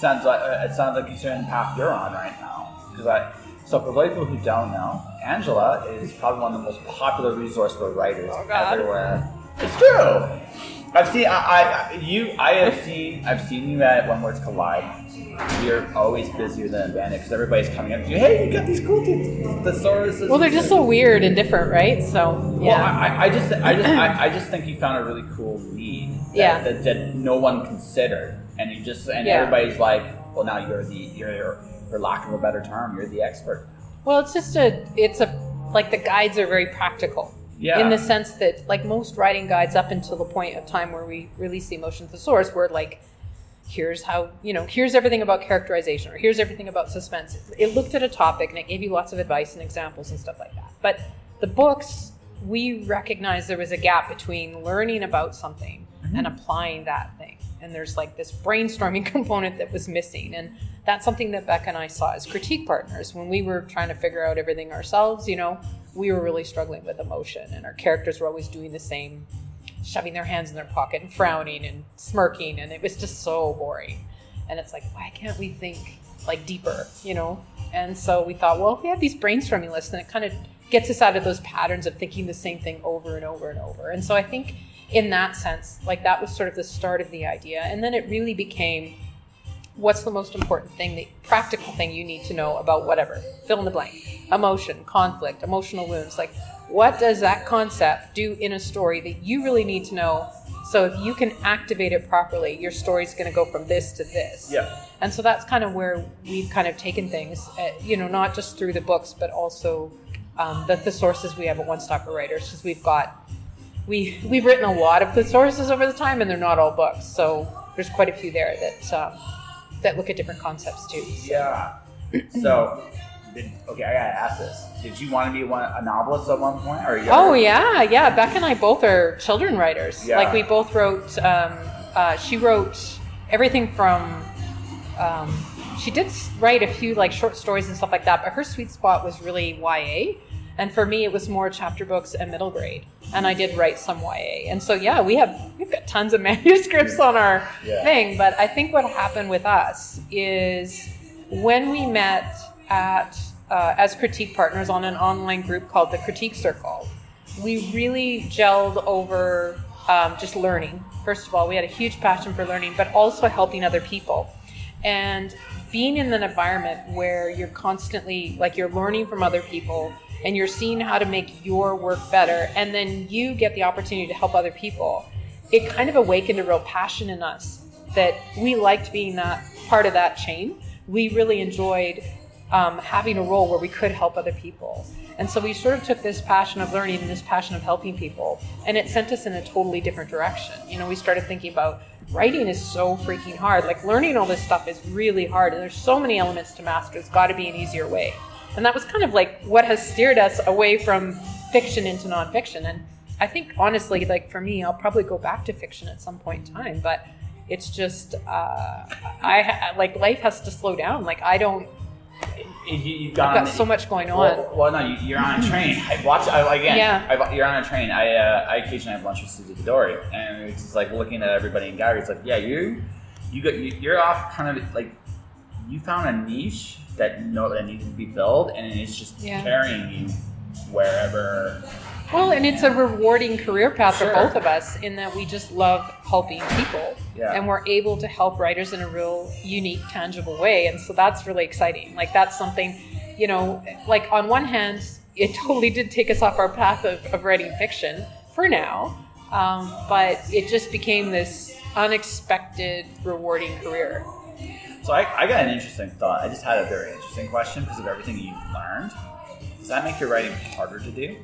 [SPEAKER 4] Sounds like uh, it sounds like you're in the path you're on right now. Because I, so for those people who don't know, Angela is probably one of the most popular resource for writers
[SPEAKER 3] Oh,
[SPEAKER 4] everywhere. It's true. I've seen I, I you I have seen I've seen you at When Words Collide. You're always busier than a because everybody's coming up to you. Hey, you got these cool th- thesauruses.
[SPEAKER 3] Well, they're just so weird and different, right? So yeah,
[SPEAKER 4] I, I- I just, I just, I, I just think you found a really cool lead. That,
[SPEAKER 3] Yeah.
[SPEAKER 4] That, that no one considered, and you just, and
[SPEAKER 3] Yeah.
[SPEAKER 4] everybody's like, well, now you're the, you're, for lack of a better term, you're the expert.
[SPEAKER 3] Well, it's just a, it's a, like the guides are very practical.
[SPEAKER 4] Yeah.
[SPEAKER 3] In the sense that, like most writing guides, up until the point of time where we release the emotion thesaurus, were like, here's how you know, here's everything about characterization, or here's everything about suspense. It looked at a topic and it gave you lots of advice and examples and stuff like that. But the books, we recognized there was a gap between learning about something and mm-hmm. applying that thing. And there's like this brainstorming component that was missing. And that's something that Beck and I saw as critique partners when we were trying to figure out everything ourselves. You know, we were really struggling with emotion, and our characters were always doing the same, shoving their hands in their pocket and frowning and smirking, and it was just so boring. And it's like, why can't we think like deeper, you know? And so we thought, well, if we have these brainstorming lists, then it kind of gets us out of those patterns of thinking the same thing over and over and over. And so I think in that sense, like that was sort of the start of the idea. And then it really became what's the most important thing, the practical thing you need to know about whatever, fill in the blank, emotion, conflict, emotional wounds. Like, what does that concept do in a story that you really need to know? So if you can activate it properly, your story's going to go from this to this.
[SPEAKER 4] Yeah.
[SPEAKER 3] And so that's kind of where we've kind of taken things, uh, you know, not just through the books, but also um, the thesaurus we have at One Stop for Writers, because we've got we we've written a lot of thesauruses over the time, and they're not all books. So there's quite a few there that um, that look at different concepts too.
[SPEAKER 4] Yeah. So, did, okay, I gotta ask this. Did you want to be one, a novelist at one point, or
[SPEAKER 3] Oh yeah, yeah. Beck and I both are children writers.
[SPEAKER 4] Yeah.
[SPEAKER 3] Like we both wrote. Um, uh, she wrote everything from. Um, she did write a few like short stories and stuff like that, but her sweet spot was really YA, and for me it was more chapter books and middle grade. And I did write some YA, and so yeah, we have we've got tons of manuscripts on our
[SPEAKER 4] Yeah.
[SPEAKER 3] thing. But I think what happened with us is when we met at uh, as critique partners on an online group called the Critique Circle, we really gelled over um, just learning. First of all, we had a huge passion for learning, but also helping other people. And being in an environment where you're constantly like you're learning from other people and you're seeing how to make your work better, and then you get the opportunity to help other people, it kind of awakened a real passion in us that we liked being that part of that chain. We really enjoyed um, having a role where we could help other people. And so we sort of took this passion of learning and this passion of helping people, and it sent us in a totally different direction. You know, we started thinking about writing is so freaking hard. Like learning all this stuff is really hard, and there's so many elements to master. it's got to be an easier way. And that was kind of like what has steered us away from fiction into nonfiction. And I think honestly, like for me, I'll probably go back to fiction at some point in time, but it's just uh, I ha- like life has to slow down. Like I don't.
[SPEAKER 4] You,
[SPEAKER 3] I've got
[SPEAKER 4] on-
[SPEAKER 3] so much going on.
[SPEAKER 4] Well, well, no, you, you're on a train. I watch I, again.
[SPEAKER 3] Yeah.
[SPEAKER 4] I, you're on a train. I uh, I occasionally have lunch with Susie Dori, and it's just like looking at everybody in gallery. It's like, yeah, you, you got you, you're off kind of like you found a niche that no that needed to be filled, and it's just
[SPEAKER 3] Yeah.
[SPEAKER 4] carrying you wherever.
[SPEAKER 3] Well, and it's a rewarding career path
[SPEAKER 4] Sure.
[SPEAKER 3] for both of us in that we just love helping people.
[SPEAKER 4] Yeah.
[SPEAKER 3] And we're able to help writers in a real unique, tangible way. And so that's really exciting. Like, that's something, you know, like on one hand, it totally did take us off our path of, of writing fiction for now. Um, but it just became this unexpected, rewarding career.
[SPEAKER 4] So I, I got an interesting thought. I just had a very interesting question because of everything you've learned. Does that make your writing harder to do?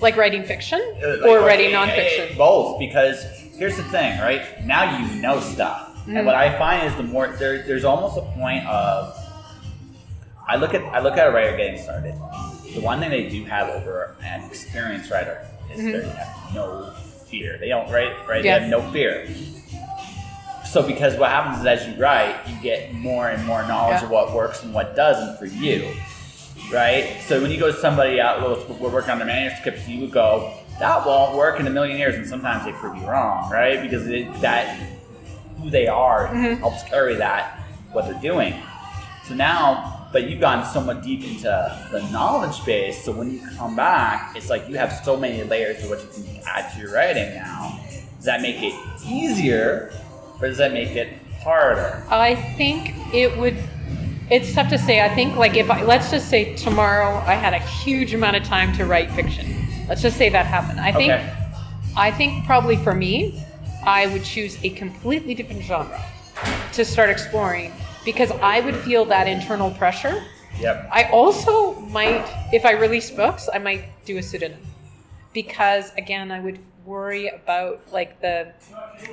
[SPEAKER 3] Like writing fiction
[SPEAKER 4] Uh, like,
[SPEAKER 3] or writing
[SPEAKER 4] eh,
[SPEAKER 3] nonfiction.
[SPEAKER 4] Both, because here's the thing, right? Now you know stuff,
[SPEAKER 3] Mm-hmm.
[SPEAKER 4] and what I find is the more there, there's almost a point of I look at I look at a writer getting started. The one thing they do have over an experienced writer is they have no fear. They don't write right. They
[SPEAKER 3] Mm-hmm.
[SPEAKER 4] Have no fear. So because what happens is as you write, you get more and more knowledge
[SPEAKER 3] Yeah.
[SPEAKER 4] of what works and what doesn't for you right? So when you go to somebody out, we're working on the manuscripts, you would go, that won't work in a million years, and sometimes they prove you wrong, right? Because it, that who they are mm-hmm. helps carry that what they're doing. So now, but you've gone somewhat deep into the knowledge base. So when you come back, it's like you have so many layers of what you can add to your writing now. Does that make it easier, or does that make it harder?
[SPEAKER 3] I think it would. It's tough to say. I think like if I let's just say tomorrow I had a huge amount of time to write fiction. Let's just say that happened. I think
[SPEAKER 4] Okay.
[SPEAKER 3] I think probably for me, I would choose a completely different genre to start exploring because I would feel that internal pressure
[SPEAKER 4] Yep.
[SPEAKER 3] I also might, if I release books, I might do a pseudonym because again, I would worry about like the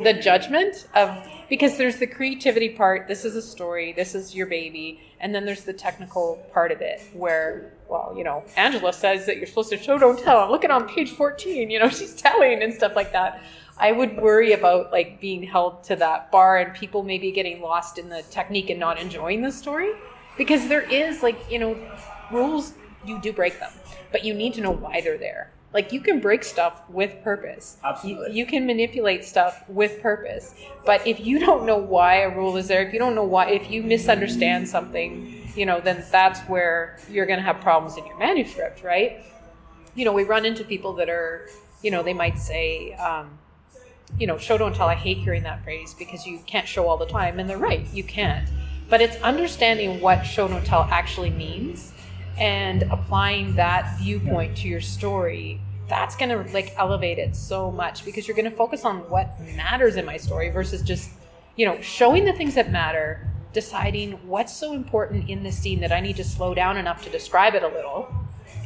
[SPEAKER 3] the judgment of because there's the creativity part. This is a story. This is your baby, and then there's the technical part of it where. Well, you know, Angela says that you're supposed to show, don't tell. I'm looking on page 14, you know, she's telling and stuff like that. I would worry about like being held to that bar and people maybe getting lost in the technique and not enjoying the story because there is like you know rules you do break them but you need to know why they're there like you can break stuff with purpose
[SPEAKER 4] Absolutely.
[SPEAKER 3] you, you can manipulate stuff with purpose but if you don't know why a rule is there if you don't know why if you misunderstand something you know then that's where you're going to have problems in your manuscript right you know we run into people that are you know they might say um, you know, show don't tell. I hate hearing that phrase because you can't show all the time, and they're right, you can't. But it's understanding what show don't tell actually means and applying that viewpoint to your story. That's going to like elevate it so much because you're going to focus on what matters in my story versus just, you know, showing the things that matter, deciding what's so important in the scene that I need to slow down enough to describe it a little.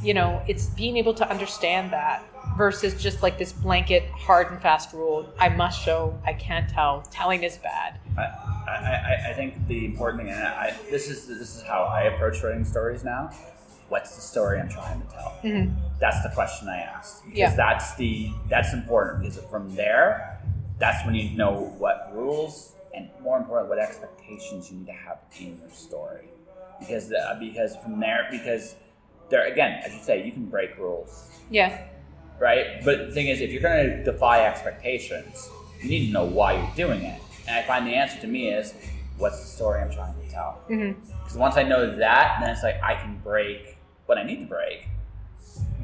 [SPEAKER 3] You know, it's being able to understand that versus just like this blanket hard and fast rule. I must show, I can't tell, telling is bad.
[SPEAKER 4] I, I, I- think the important thing, and I, this is this is how I approach writing stories now. What's the story I'm trying to tell?
[SPEAKER 3] Mhm.
[SPEAKER 4] That's the question I ask because
[SPEAKER 3] Yeah.
[SPEAKER 4] that's the that's important because from there, that's when you know what rules and more important what expectations you need to have in your story. Because the, because from there because there again, as you say, you can break rules
[SPEAKER 3] Yeah.
[SPEAKER 4] right? But the thing is, if you're going to defy expectations, you need to know why you're doing it. And I find the answer to me is, what's the story I'm trying to tell?
[SPEAKER 3] hmm
[SPEAKER 4] Because once I know that, then it's like I can break what I need to break.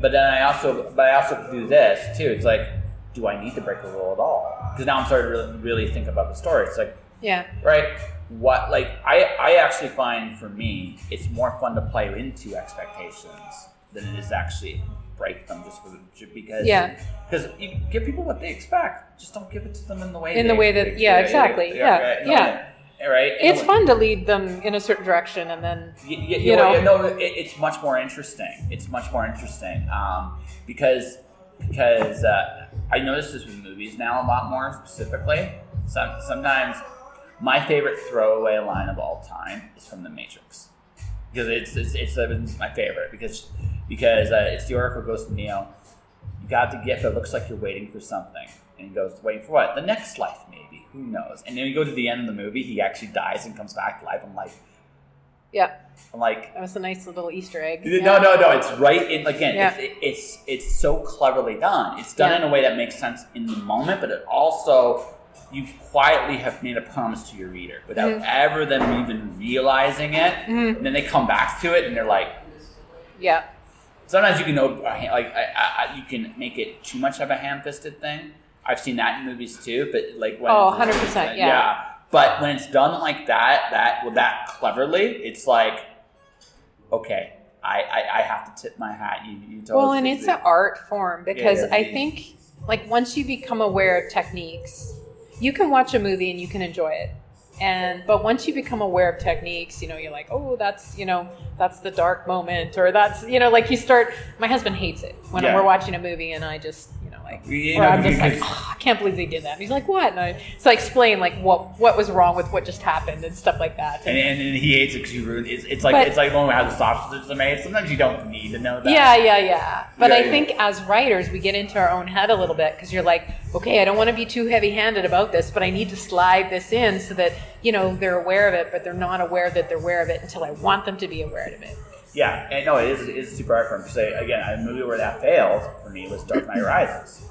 [SPEAKER 4] But then I also, but I also do this too. It's like, do I need to break a rule at all? Because now I'm starting to really, really think about the story. It's like,
[SPEAKER 3] Yeah.
[SPEAKER 4] right? What like I I actually find for me it's more fun to play into expectations than it is actually break them just for the because
[SPEAKER 3] Yeah.
[SPEAKER 4] because you give people what they expect just don't give it to them in the way
[SPEAKER 3] In the way that- yeah, exactly. Yeah,
[SPEAKER 4] no,
[SPEAKER 3] yeah.
[SPEAKER 4] yeah, right
[SPEAKER 3] It's
[SPEAKER 4] No,
[SPEAKER 3] fun to lead them in a certain direction and then you
[SPEAKER 4] well,
[SPEAKER 3] know.
[SPEAKER 4] yeah, no, it, it's much more interesting. It's much more interesting um, because because uh, I notice this with movies now a lot more specifically. Some, sometimes my favorite throwaway line of all time is from The Matrix because it's it's, it's, it's my favorite because because uh, it's the Oracle goes to Neo. You got the gift. It looks like you're waiting for something, and he goes, "Waiting for what? The next life, maybe. Who knows?" And then we go to the end of the movie. He actually dies and comes back alive. I'm like,
[SPEAKER 3] yeah,
[SPEAKER 4] I'm like,
[SPEAKER 3] that was a nice little Easter egg.
[SPEAKER 4] no,
[SPEAKER 3] Yeah.
[SPEAKER 4] no, no. It's right in again.
[SPEAKER 3] Yeah.
[SPEAKER 4] It's, it's it's so cleverly done. It's done
[SPEAKER 3] Yeah.
[SPEAKER 4] in a way that makes sense in the moment, but it also you quietly have made a promise to your reader without
[SPEAKER 3] Mhm.
[SPEAKER 4] ever them even realizing it.
[SPEAKER 3] Mhm.
[SPEAKER 4] And then they come back to it and they're like,
[SPEAKER 3] Yeah.
[SPEAKER 4] sometimes you can know like I, I, I- you can make it too much of a ham-fisted thing. I've seen that in movies too, but like when
[SPEAKER 3] Oh, 100%, yeah.
[SPEAKER 4] But when it's done like that, that well, that cleverly, it's like, okay, I, I, I have to tip my hat. You, you told
[SPEAKER 3] Well, and it's an art form because
[SPEAKER 4] yeah,
[SPEAKER 3] I
[SPEAKER 4] yeah.
[SPEAKER 3] think like once you become aware of techniques, you can watch a movie and you can enjoy it. And but once you become aware of techniques, you know, you're like, oh, that's you know, that's the dark moment, or that's you know, like you start. My husband hates it when
[SPEAKER 4] Yeah.
[SPEAKER 3] we're watching a movie, and I just you know
[SPEAKER 4] You
[SPEAKER 3] or
[SPEAKER 4] know,
[SPEAKER 3] I'm just like, oh, I can't believe they did that. And he's like, what? And I, so I explain like what what was wrong with what just happened and stuff like that.
[SPEAKER 4] And, and, and he hates it because you ruined. It's, it's like
[SPEAKER 3] But-
[SPEAKER 4] it's like when we have the sausages are made. Sometimes you don't need to know that.
[SPEAKER 3] Yeah, yeah, yeah. But
[SPEAKER 4] Yeah,
[SPEAKER 3] I
[SPEAKER 4] yeah.
[SPEAKER 3] think as writers, we get into our own head a little bit because you're like, okay, I don't want to be too heavy handed about this, but I need to slide this in so that, you know, they're aware of it, but they're not aware that they're aware of it until I want them to be aware of it.
[SPEAKER 4] Yeah, and no, it is, it is super hard for him. Because again, a movie where that failed for me was Dark Knight Rises.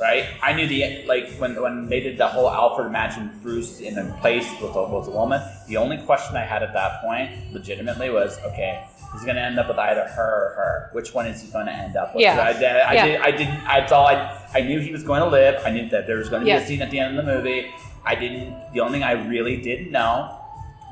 [SPEAKER 4] Right, I knew the like when when they did the whole Alfred imagine Bruce in a place with a, with a woman. The only question I had at that point, legitimately, was okay. He's going to end up with either her or her. Which one is he going to end up with?
[SPEAKER 3] Yeah.
[SPEAKER 4] I, did- I,
[SPEAKER 3] Yeah.
[SPEAKER 4] did. I didn't. That's all. I I knew he was going to live. I knew that there was going to be a scene at the end of the movie. I didn't. The only thing I really didn't know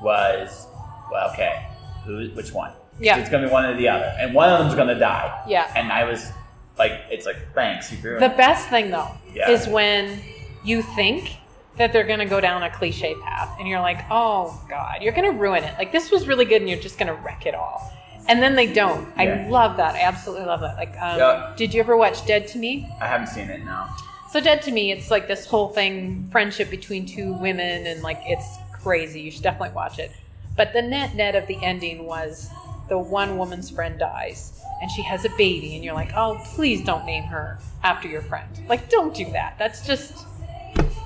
[SPEAKER 4] was well, okay, who? Which one?
[SPEAKER 3] Yeah.
[SPEAKER 4] It's going to be one or the other, and one of them's going to die.
[SPEAKER 3] Yeah.
[SPEAKER 4] And I was like, it's like, thanks, you
[SPEAKER 3] The
[SPEAKER 4] it.
[SPEAKER 3] best thing, though,
[SPEAKER 4] Yeah.
[SPEAKER 3] is when you think that they're going to go down a cliche path and you're like oh god you're going to ruin it like this was really good and you're just going to wreck it all and then they don't i love that i absolutely love that like um,
[SPEAKER 4] Yeah.
[SPEAKER 3] did you ever watch dead to me
[SPEAKER 4] I haven't seen it now.
[SPEAKER 3] so dead to me it's like this whole thing friendship between two women and like it's crazy you should definitely watch it but the net net of the ending was the one woman's friend dies and she has a baby and you're like oh please don't name her after your friend. Like don't do that. That's just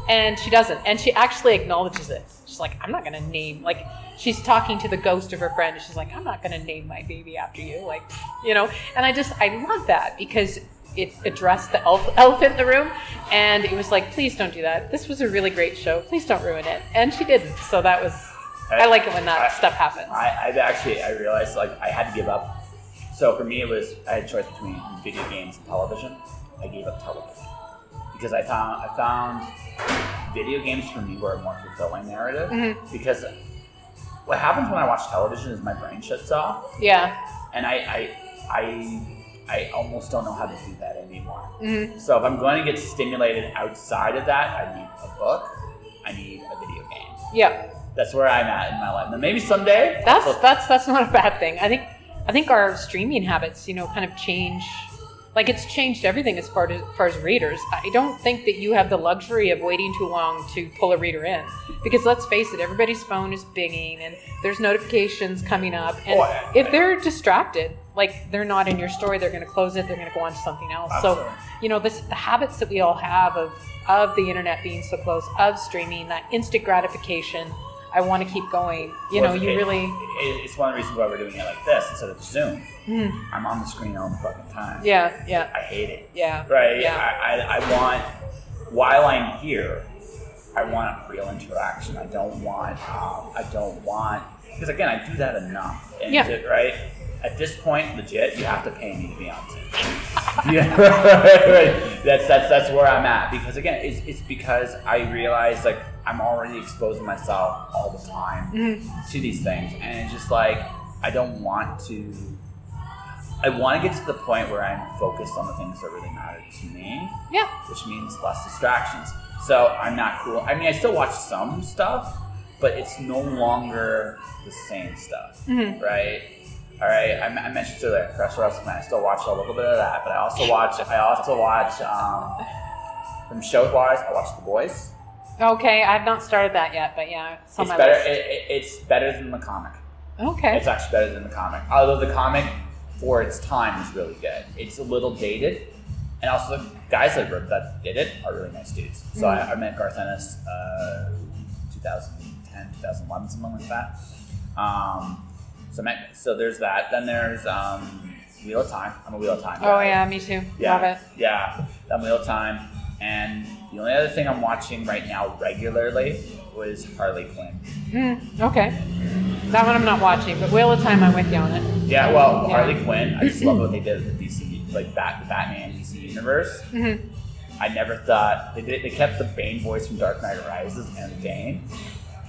[SPEAKER 3] and she doesn't. And she actually acknowledges it. She's like i'm not gonna name like she's talking to the ghost of her friend and she's like i'm not gonna name my baby after you like you know? And i just i love that because it addressed the elf, elephant in the room and it was like please don't do that. This was a really great show. Please don't ruin it. And she didn't. So that was i, like it when that
[SPEAKER 4] I-
[SPEAKER 3] stuff happens
[SPEAKER 4] I, I've actually I realized like I had to give up. So for me, it was I had a choice between video games and television. I gave up television because I found I found video games for me were a more fulfilling narrative
[SPEAKER 3] Mhm.
[SPEAKER 4] because what happens when I watch television is my brain shuts off
[SPEAKER 3] yeah
[SPEAKER 4] and I I I, I almost don't know how to do that anymore.
[SPEAKER 3] hmm
[SPEAKER 4] So if I'm going to get stimulated outside of that, I need a book. I need a video game.
[SPEAKER 3] yeah
[SPEAKER 4] That's where I'm at in my life. Now maybe someday.
[SPEAKER 3] that's
[SPEAKER 4] I'll-
[SPEAKER 3] that's that's not a bad thing. I think I think our streaming habits, you know, kind of change. Like it's changed everything as far as, far as readers. I don't think that you have the luxury of waiting too long to pull a reader in, because let's face it, everybody's phone is binging and there's notifications coming up, and
[SPEAKER 4] Oh, I-
[SPEAKER 3] if they're distracted, like they're not in your story, they're going to close it, they're going to go on to something else.
[SPEAKER 4] Absolutely.
[SPEAKER 3] So you know, this the habits that we all have of of the internet being so close, of streaming, that instant gratification. I want to keep going. You know, you
[SPEAKER 4] it-
[SPEAKER 3] really.
[SPEAKER 4] it- it's one of the reasons why we're doing it like this instead of Zoom.
[SPEAKER 3] Mhm.
[SPEAKER 4] I'm on the screen all the fucking time.
[SPEAKER 3] Yeah, yeah,
[SPEAKER 4] I hate it.
[SPEAKER 3] yeah.
[SPEAKER 4] Right?
[SPEAKER 3] Yeah.
[SPEAKER 4] I, I, I want, while I'm here, I want real interaction. I don't want, um, I don't want, because again, I do that enough. And
[SPEAKER 3] Yeah.
[SPEAKER 4] to- right? At this point, legit, you have to pay me to be on Zoom. yeah, right. That's that's that's where I'm at because again, it's, it's because I realize like I'm already exposing myself all the time
[SPEAKER 3] Mhm.
[SPEAKER 4] to these things, and it's just like I don't want to. I want to get to the point where I'm focused on the things that really matter to me,
[SPEAKER 3] Yeah.
[SPEAKER 4] which means less distractions. So I'm not cool. I mean, I still watch some stuff, but it's no longer the same stuff,
[SPEAKER 3] Mhm.
[SPEAKER 4] right? All right. I, I mentioned earlier, Press Wrestling. I still watch a little bit of that, but I also watch. I also watch um, from show wise. I watch The Boys.
[SPEAKER 3] Okay, I've not started that yet, but yeah, it's on
[SPEAKER 4] It's
[SPEAKER 3] my
[SPEAKER 4] better.
[SPEAKER 3] list.
[SPEAKER 4] It, it, it's better than the comic.
[SPEAKER 3] okay.
[SPEAKER 4] It's actually better than the comic. Although the comic, for its time, is really good. It's a little dated, and also the guys that wrote that did it are really nice dudes. So
[SPEAKER 3] Mm.
[SPEAKER 4] I, I met Garth Ennis, uh, 2010, 2011, something like that. Um, so met, so there's that. Then there's um, Wheel of Time. I'm a Wheel of Time.
[SPEAKER 3] oh yeah, me too.
[SPEAKER 4] Yeah,
[SPEAKER 3] Love it.
[SPEAKER 4] yeah. I'm Wheel of Time, and the only other thing I'm watching right now regularly was Harley Quinn.
[SPEAKER 3] Mm, okay. That one I'm not watching, but Wheel of Time, I'm with you on it.
[SPEAKER 4] Yeah, well,
[SPEAKER 3] Yeah.
[SPEAKER 4] Harley Quinn. I just love what they did with the DC, like Bat, the Batman DC universe.
[SPEAKER 3] hmm
[SPEAKER 4] I never thought they did. They kept the Bane voice from Dark Knight Rises and Bane,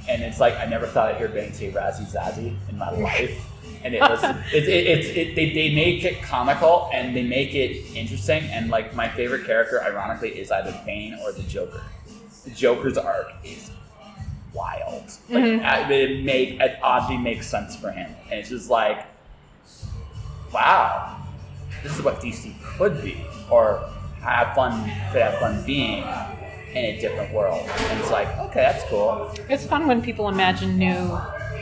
[SPEAKER 4] and it's like I never thought I'd hear Bane say "Razzie Zazzy" in my life. And it was, it, it, it's it, they, they make it comical and they make it interesting. And like my favorite character, ironically, is either Bane or the Joker. The Joker's arc is wild. Like
[SPEAKER 3] Mhm.
[SPEAKER 4] uh, it make it oddly makes sense for him, and it's just like, wow, this is what DC could be, or have fun, could have fun being in a different world. And it's like, okay, that's cool.
[SPEAKER 3] It's fun when people imagine new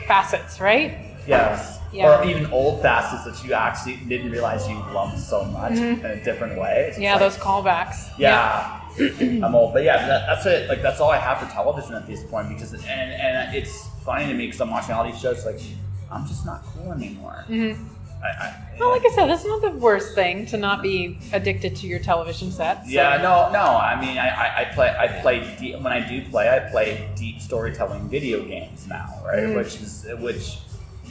[SPEAKER 3] facets, right?
[SPEAKER 4] Yes.
[SPEAKER 3] Yeah.
[SPEAKER 4] Or even old facets that you actually didn't realize you loved so much
[SPEAKER 3] Mhm.
[SPEAKER 4] in a different way. It's
[SPEAKER 3] Yeah,
[SPEAKER 4] like,
[SPEAKER 3] those callbacks.
[SPEAKER 4] Yeah. I'm old, but yeah, that, that's it. Like that's all I have for television at this point because and and it's funny to me because I'm watching all these shows like I'm just not cool anymore.
[SPEAKER 3] hmm
[SPEAKER 4] I, I,
[SPEAKER 3] Well, like I said, that's not the worst thing to not be addicted to your television set. so-
[SPEAKER 4] Yeah, no, no. I mean, I, I, I play, I play deep, when I do play, I play deep storytelling video games now, right?
[SPEAKER 3] Mm.
[SPEAKER 4] Which is which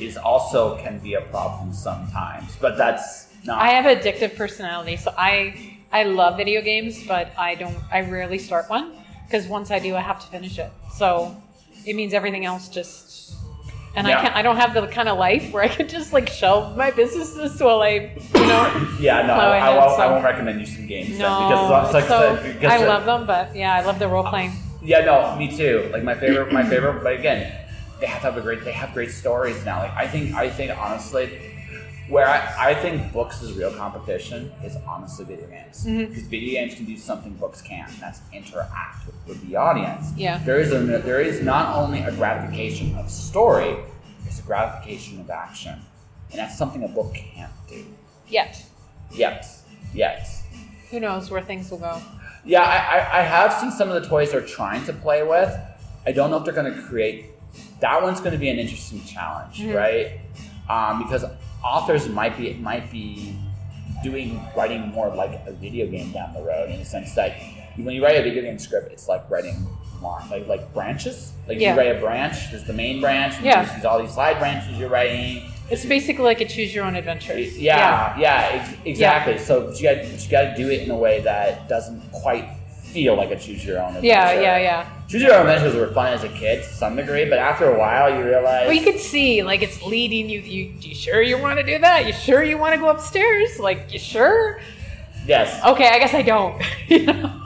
[SPEAKER 4] is also can be a problem sometimes, but that's not.
[SPEAKER 3] I have an addictive personality, so I I love video games, but I don't. I rarely start one because once I do, I have to finish it. So it means everything else just. And
[SPEAKER 4] Yeah.
[SPEAKER 3] I can't. I don't have the kind of life where I could just like shelve my businesses while I, you know.
[SPEAKER 4] yeah, no,
[SPEAKER 3] Chloe
[SPEAKER 4] I, won't, I won't recommend you some games
[SPEAKER 3] No,
[SPEAKER 4] because, it's like,
[SPEAKER 3] so
[SPEAKER 4] because
[SPEAKER 3] I love them, but yeah, I love the role um, playing.
[SPEAKER 4] Yeah, no, me too. Like my favorite, my favorite. But again, they have to have a great. They have great stories now. Like I think, I think honestly, where I, I think books is real competition is honestly video games mm-hmm. because video games can do something books can't. And that's interact with, with the audience.
[SPEAKER 3] Yeah.
[SPEAKER 4] There is a there is not only a gratification of story, there's a gratification of action, and that's something a book can't do.
[SPEAKER 3] Yet.
[SPEAKER 4] Yet, yet.
[SPEAKER 3] Who knows where things will go?
[SPEAKER 4] Yeah, I, I, I have seen some of the toys they're trying to play with. I don't know if they're going to create. That one's going to be an interesting challenge,
[SPEAKER 3] Mhm.
[SPEAKER 4] right? Um, because authors might be might be doing writing more like a video game down the road in the sense that when you write a video game script, it's like writing like like branches. Like
[SPEAKER 3] Yeah.
[SPEAKER 4] you write a branch, there's the main branch, and
[SPEAKER 3] Yeah.
[SPEAKER 4] there's all these side branches you're writing.
[SPEAKER 3] It's basically like a choose your own adventure.
[SPEAKER 4] Yeah, yeah, ex- exactly. So you got you got to do it in a way that doesn't quite feel like a choose your own adventure.
[SPEAKER 3] Yeah, yeah, yeah.
[SPEAKER 4] Choose your own adventures were fun as a kid to some degree, but after a while you realize
[SPEAKER 3] Well, you could see, like, it's leading you. You, you sure you want to do that? You sure you want to go upstairs? Like, you sure?
[SPEAKER 4] yes.
[SPEAKER 3] Okay, I guess I don't. you know?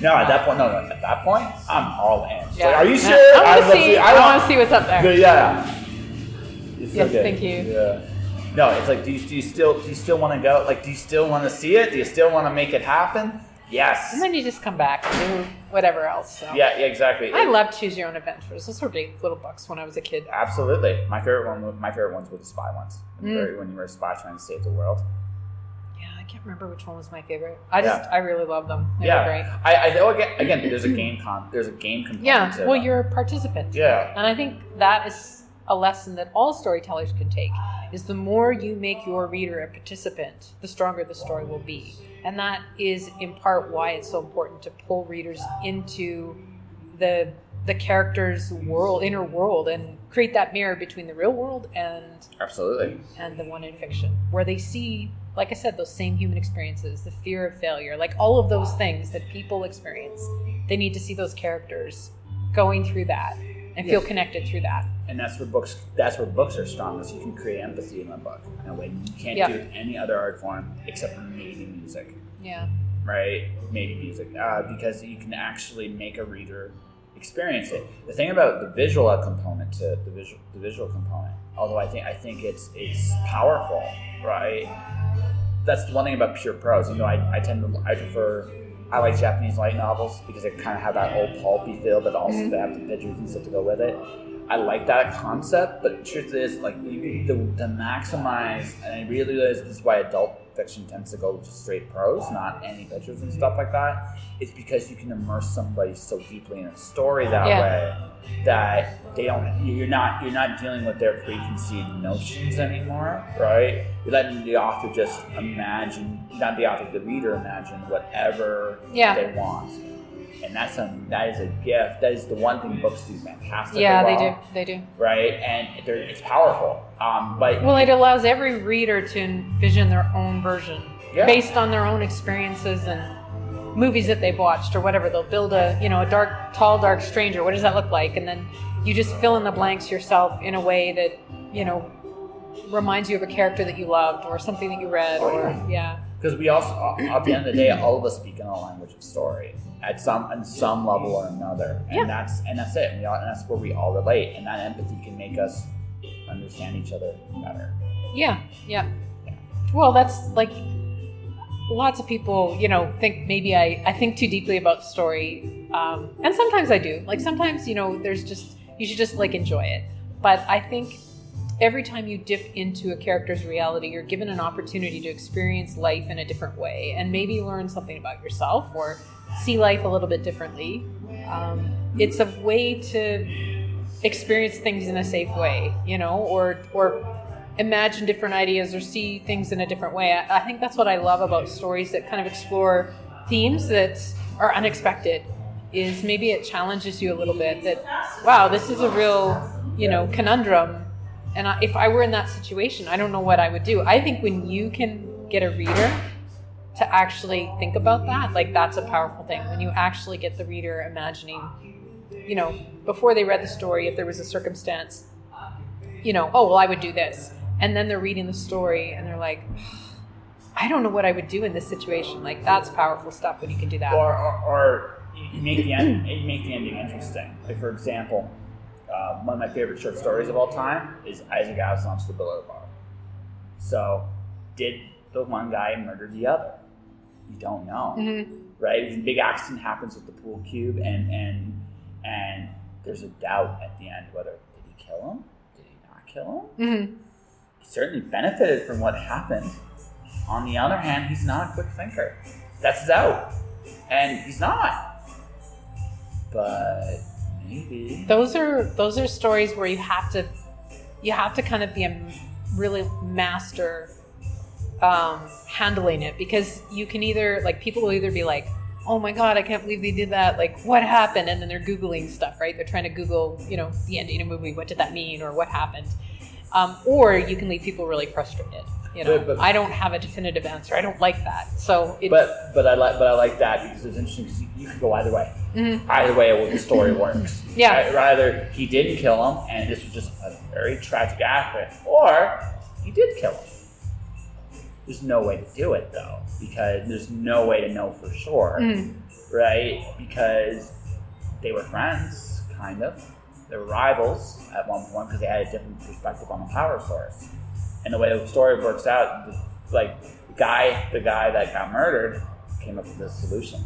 [SPEAKER 4] No, at that point, no, no, at that point, I'm all in.
[SPEAKER 3] Yeah.
[SPEAKER 4] like, are you
[SPEAKER 3] I-
[SPEAKER 4] sure?
[SPEAKER 3] I want
[SPEAKER 4] love
[SPEAKER 3] to see. I
[SPEAKER 4] don't-
[SPEAKER 3] want to see what's up there.
[SPEAKER 4] Yeah. It's
[SPEAKER 3] Yes,
[SPEAKER 4] good.
[SPEAKER 3] thank you.
[SPEAKER 4] Yeah. No, it's like, do you, do you still do you still want to go? Like, do you still want to see it? Do you still want to make it happen? Yes.
[SPEAKER 3] And then you just come back and do whatever else. So.
[SPEAKER 4] Yeah, yeah, exactly.
[SPEAKER 3] I love choose your own adventures. Those were great little books when I was a kid.
[SPEAKER 4] Absolutely. My favorite one. My favorite ones were the spy ones. When, you
[SPEAKER 3] Mm.
[SPEAKER 4] were, when you were a spy trying to save the world.
[SPEAKER 3] Yeah, I can't remember which one was my favorite. I just,
[SPEAKER 4] Yeah.
[SPEAKER 3] I really love them. They were
[SPEAKER 4] yeah.
[SPEAKER 3] great.
[SPEAKER 4] I, I know again, again. There's a game con. There's a game component.
[SPEAKER 3] Yeah, well, you're a participant.
[SPEAKER 4] Yeah.
[SPEAKER 3] And I think that is a lesson that all storytellers can take is the more you make your reader a participant, the stronger the story will be. And that is in part why it's so important to pull readers into the the character's world, inner world and create that mirror between the real world and
[SPEAKER 4] Absolutely.
[SPEAKER 3] and the one in fiction where they see like i said those same human experiences the fear of failure like all of those things that people experience. They need to see those characters going through that and feel connected through that
[SPEAKER 4] And that's where books. That's where books are strongest. You can create empathy in a book in a way you can't do with any other art form except maybe music.
[SPEAKER 3] yeah
[SPEAKER 4] right? Maybe music, uh, because you can actually make a reader experience it. The thing about the visual component to the visual, the visual component, although I think I think it's it's powerful, right? That's the one thing about pure prose. You know, I, I tend to I prefer I like Japanese light novels because they kind of have that old pulpy feel, but also
[SPEAKER 3] Mhm.
[SPEAKER 4] they have the pictures and stuff to go with it. I like that concept, but the truth is, like, you, the, to maximize, and I really realize this is why adult fiction tends to go to straight prose, not any pictures and stuff like that. It's because you can immerse somebody so deeply in a story that
[SPEAKER 3] Yeah.
[SPEAKER 4] way that they don't. You're not. You're not dealing with their preconceived notions anymore, right? You're letting the author just imagine, not the author, the reader imagine whatever
[SPEAKER 3] Yeah.
[SPEAKER 4] they want. And that's a that is a gift. That is the one thing books do fantastic.
[SPEAKER 3] yeah they do they do
[SPEAKER 4] right? And it's powerful. Um, but
[SPEAKER 3] well it allows every reader to envision their own version
[SPEAKER 4] Yeah.
[SPEAKER 3] based on their own experiences and movies that they've watched or whatever they'll build a you know a dark tall dark stranger what does that look like and then you just fill in the blanks yourself in a way that you know reminds you of a character that you loved or something that you read or yeah
[SPEAKER 4] because we also, at the end of the day, all of us speak in a language of story at some, on some level or another, and
[SPEAKER 3] Yeah.
[SPEAKER 4] that's and that's it. And, we all, and that's where we all relate, and that empathy can make us understand each other better.
[SPEAKER 3] yeah yeah well that's like lots of people you know think maybe i i think too deeply about the story um, and sometimes i do like sometimes you know there's just you should just like enjoy it but i think every time you dip into a character's reality you're given an opportunity to experience life in a different way and maybe learn something about yourself or see life a little bit differently um, it's a way to experience things in a safe way you know or or imagine different ideas or see things in a different way. I, I think that's what I love about stories that kind of explore themes that are unexpected. Is maybe it challenges you a little bit that, wow, this is a real, you know, conundrum. And if I were in that situation, I don't know what I would do. I think when you can get a reader to actually think about that, like that's a powerful thing. When you actually get the reader imagining, you know, before they read the story, if there was a circumstance you know, oh, well, I would do this. And then they're reading the story and they're like, I don't know what I would do in this situation. Like, that's powerful stuff when you can do that.
[SPEAKER 4] Or, or, or you, make the end, you make the ending interesting. Like for example, uh, one of my favorite short stories of all time is Isaac Asimov's The Billiard Ball. So, did the one guy murder the other? You don't know,
[SPEAKER 3] Mhm.
[SPEAKER 4] right? A big accident happens with the pool cube, and and and there's a doubt at the end whether did he kill him, did he not kill him?
[SPEAKER 3] Mhm.
[SPEAKER 4] He certainly benefited from what happened. On the other hand, he's not a quick thinker. That's his out, and he's not. But maybe.
[SPEAKER 3] Those are those are stories where you have to you have to kind of be a really master um, handling it because you can either like people will either be like oh my god i can't believe they did that like what happened and then they're googling stuff right they're trying to google you know the ending of a movie what did that mean or what happened um, or you can leave people really frustrated you know
[SPEAKER 4] But- but-
[SPEAKER 3] i don't have a definitive answer i don't like that so it,
[SPEAKER 4] But but I like but I like that because it's interesting because you, you could go either way.
[SPEAKER 3] Mhm.
[SPEAKER 4] Either way, well, the story works.
[SPEAKER 3] Yeah.
[SPEAKER 4] Right? Either he didn't kill him, and this was just a very tragic accident, or he did kill him. There's no way to do it though, because there's no way to know for sure,
[SPEAKER 3] Mhm.
[SPEAKER 4] right? Because they were friends, kind of. They were rivals at one point because they had a different perspective on the power source. And the way the story works out, the- like the guy, the guy that got murdered, came up with a solution.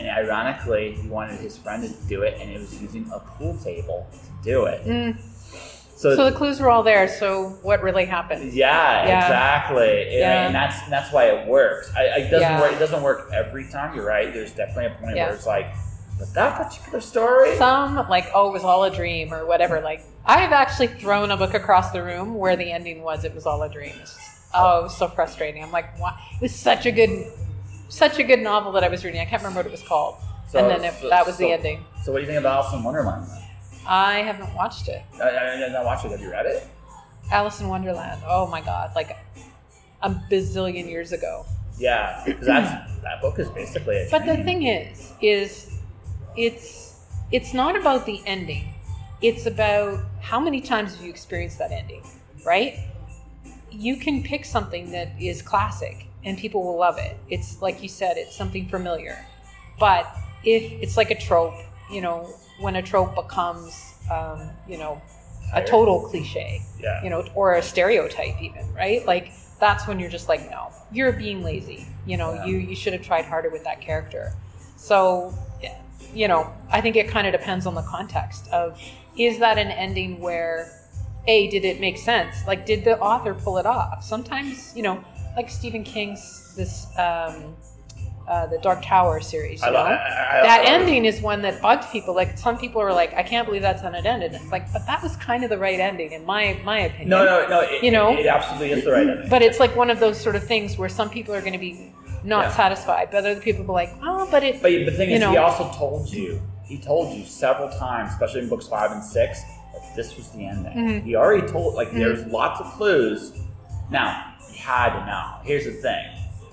[SPEAKER 4] And ironically, he wanted his friend to do it, and it was using a pool table to do it.
[SPEAKER 3] Mm.
[SPEAKER 4] So,
[SPEAKER 3] so the clues were all there so what really happened
[SPEAKER 4] yeah,
[SPEAKER 3] Yeah.
[SPEAKER 4] exactly.
[SPEAKER 3] Yeah.
[SPEAKER 4] And that's that's why it works. I, it doesn't
[SPEAKER 3] Yeah.
[SPEAKER 4] work. It doesn't work every time. You're right. There's definitely a point
[SPEAKER 3] Yeah.
[SPEAKER 4] where it's like, but that particular story.
[SPEAKER 3] some like oh it was all a dream or whatever like i've actually thrown a book across the room where the ending was it was all a dream oh it was so frustrating i'm like what it was such a good such a good novel that i was reading i can't remember what it was called
[SPEAKER 4] So-
[SPEAKER 3] and then it,
[SPEAKER 4] so-
[SPEAKER 3] that was the ending
[SPEAKER 4] So what do you think about Alice in Wonderland? Then?
[SPEAKER 3] I haven't watched it
[SPEAKER 4] I, I, I not watched it. Have you read it?
[SPEAKER 3] alice in wonderland oh my god like a bazillion years ago
[SPEAKER 4] Yeah, that's that book is basically. A
[SPEAKER 3] But the thing is, is it's it's not about the ending. It's about how many times have you experienced that ending, right? You can pick something that is classic and people will love it. It's like you said, it's something familiar. But if it's like a trope, you know, when a trope becomes, um, you know, a total cliche,
[SPEAKER 4] Yeah.
[SPEAKER 3] you know, or a stereotype even, right? Like that's when you're just like, no, you're being lazy. You know,
[SPEAKER 4] Yeah.
[SPEAKER 3] you you should have tried harder with that character. So, you know, I think it kind of depends on the context of is that an ending where a did it make sense? Like did the author pull it off? Sometimes, you know, like Stephen King's this um uh, the Dark Tower series, you
[SPEAKER 4] I,
[SPEAKER 3] know?
[SPEAKER 4] I, I,
[SPEAKER 3] that ending is one that bugged people. Like some people were like, "I can't believe that's how it ended." It's like, but that was kind of the right ending, in my my opinion.
[SPEAKER 4] No, no, no. It,
[SPEAKER 3] You know?
[SPEAKER 4] it, absolutely is the right ending.
[SPEAKER 3] But it's like one of those sort of things where some people are going to be not
[SPEAKER 4] Yeah.
[SPEAKER 3] satisfied, but other people will be like, "Oh, but it."
[SPEAKER 4] But the thing is, he also told you. He told you several times, especially in books five and six, that this was the ending.
[SPEAKER 3] Mhm.
[SPEAKER 4] He already told. Like,
[SPEAKER 3] Mm-hmm.
[SPEAKER 4] there's lots of clues. Now, he had to know. Here's the thing,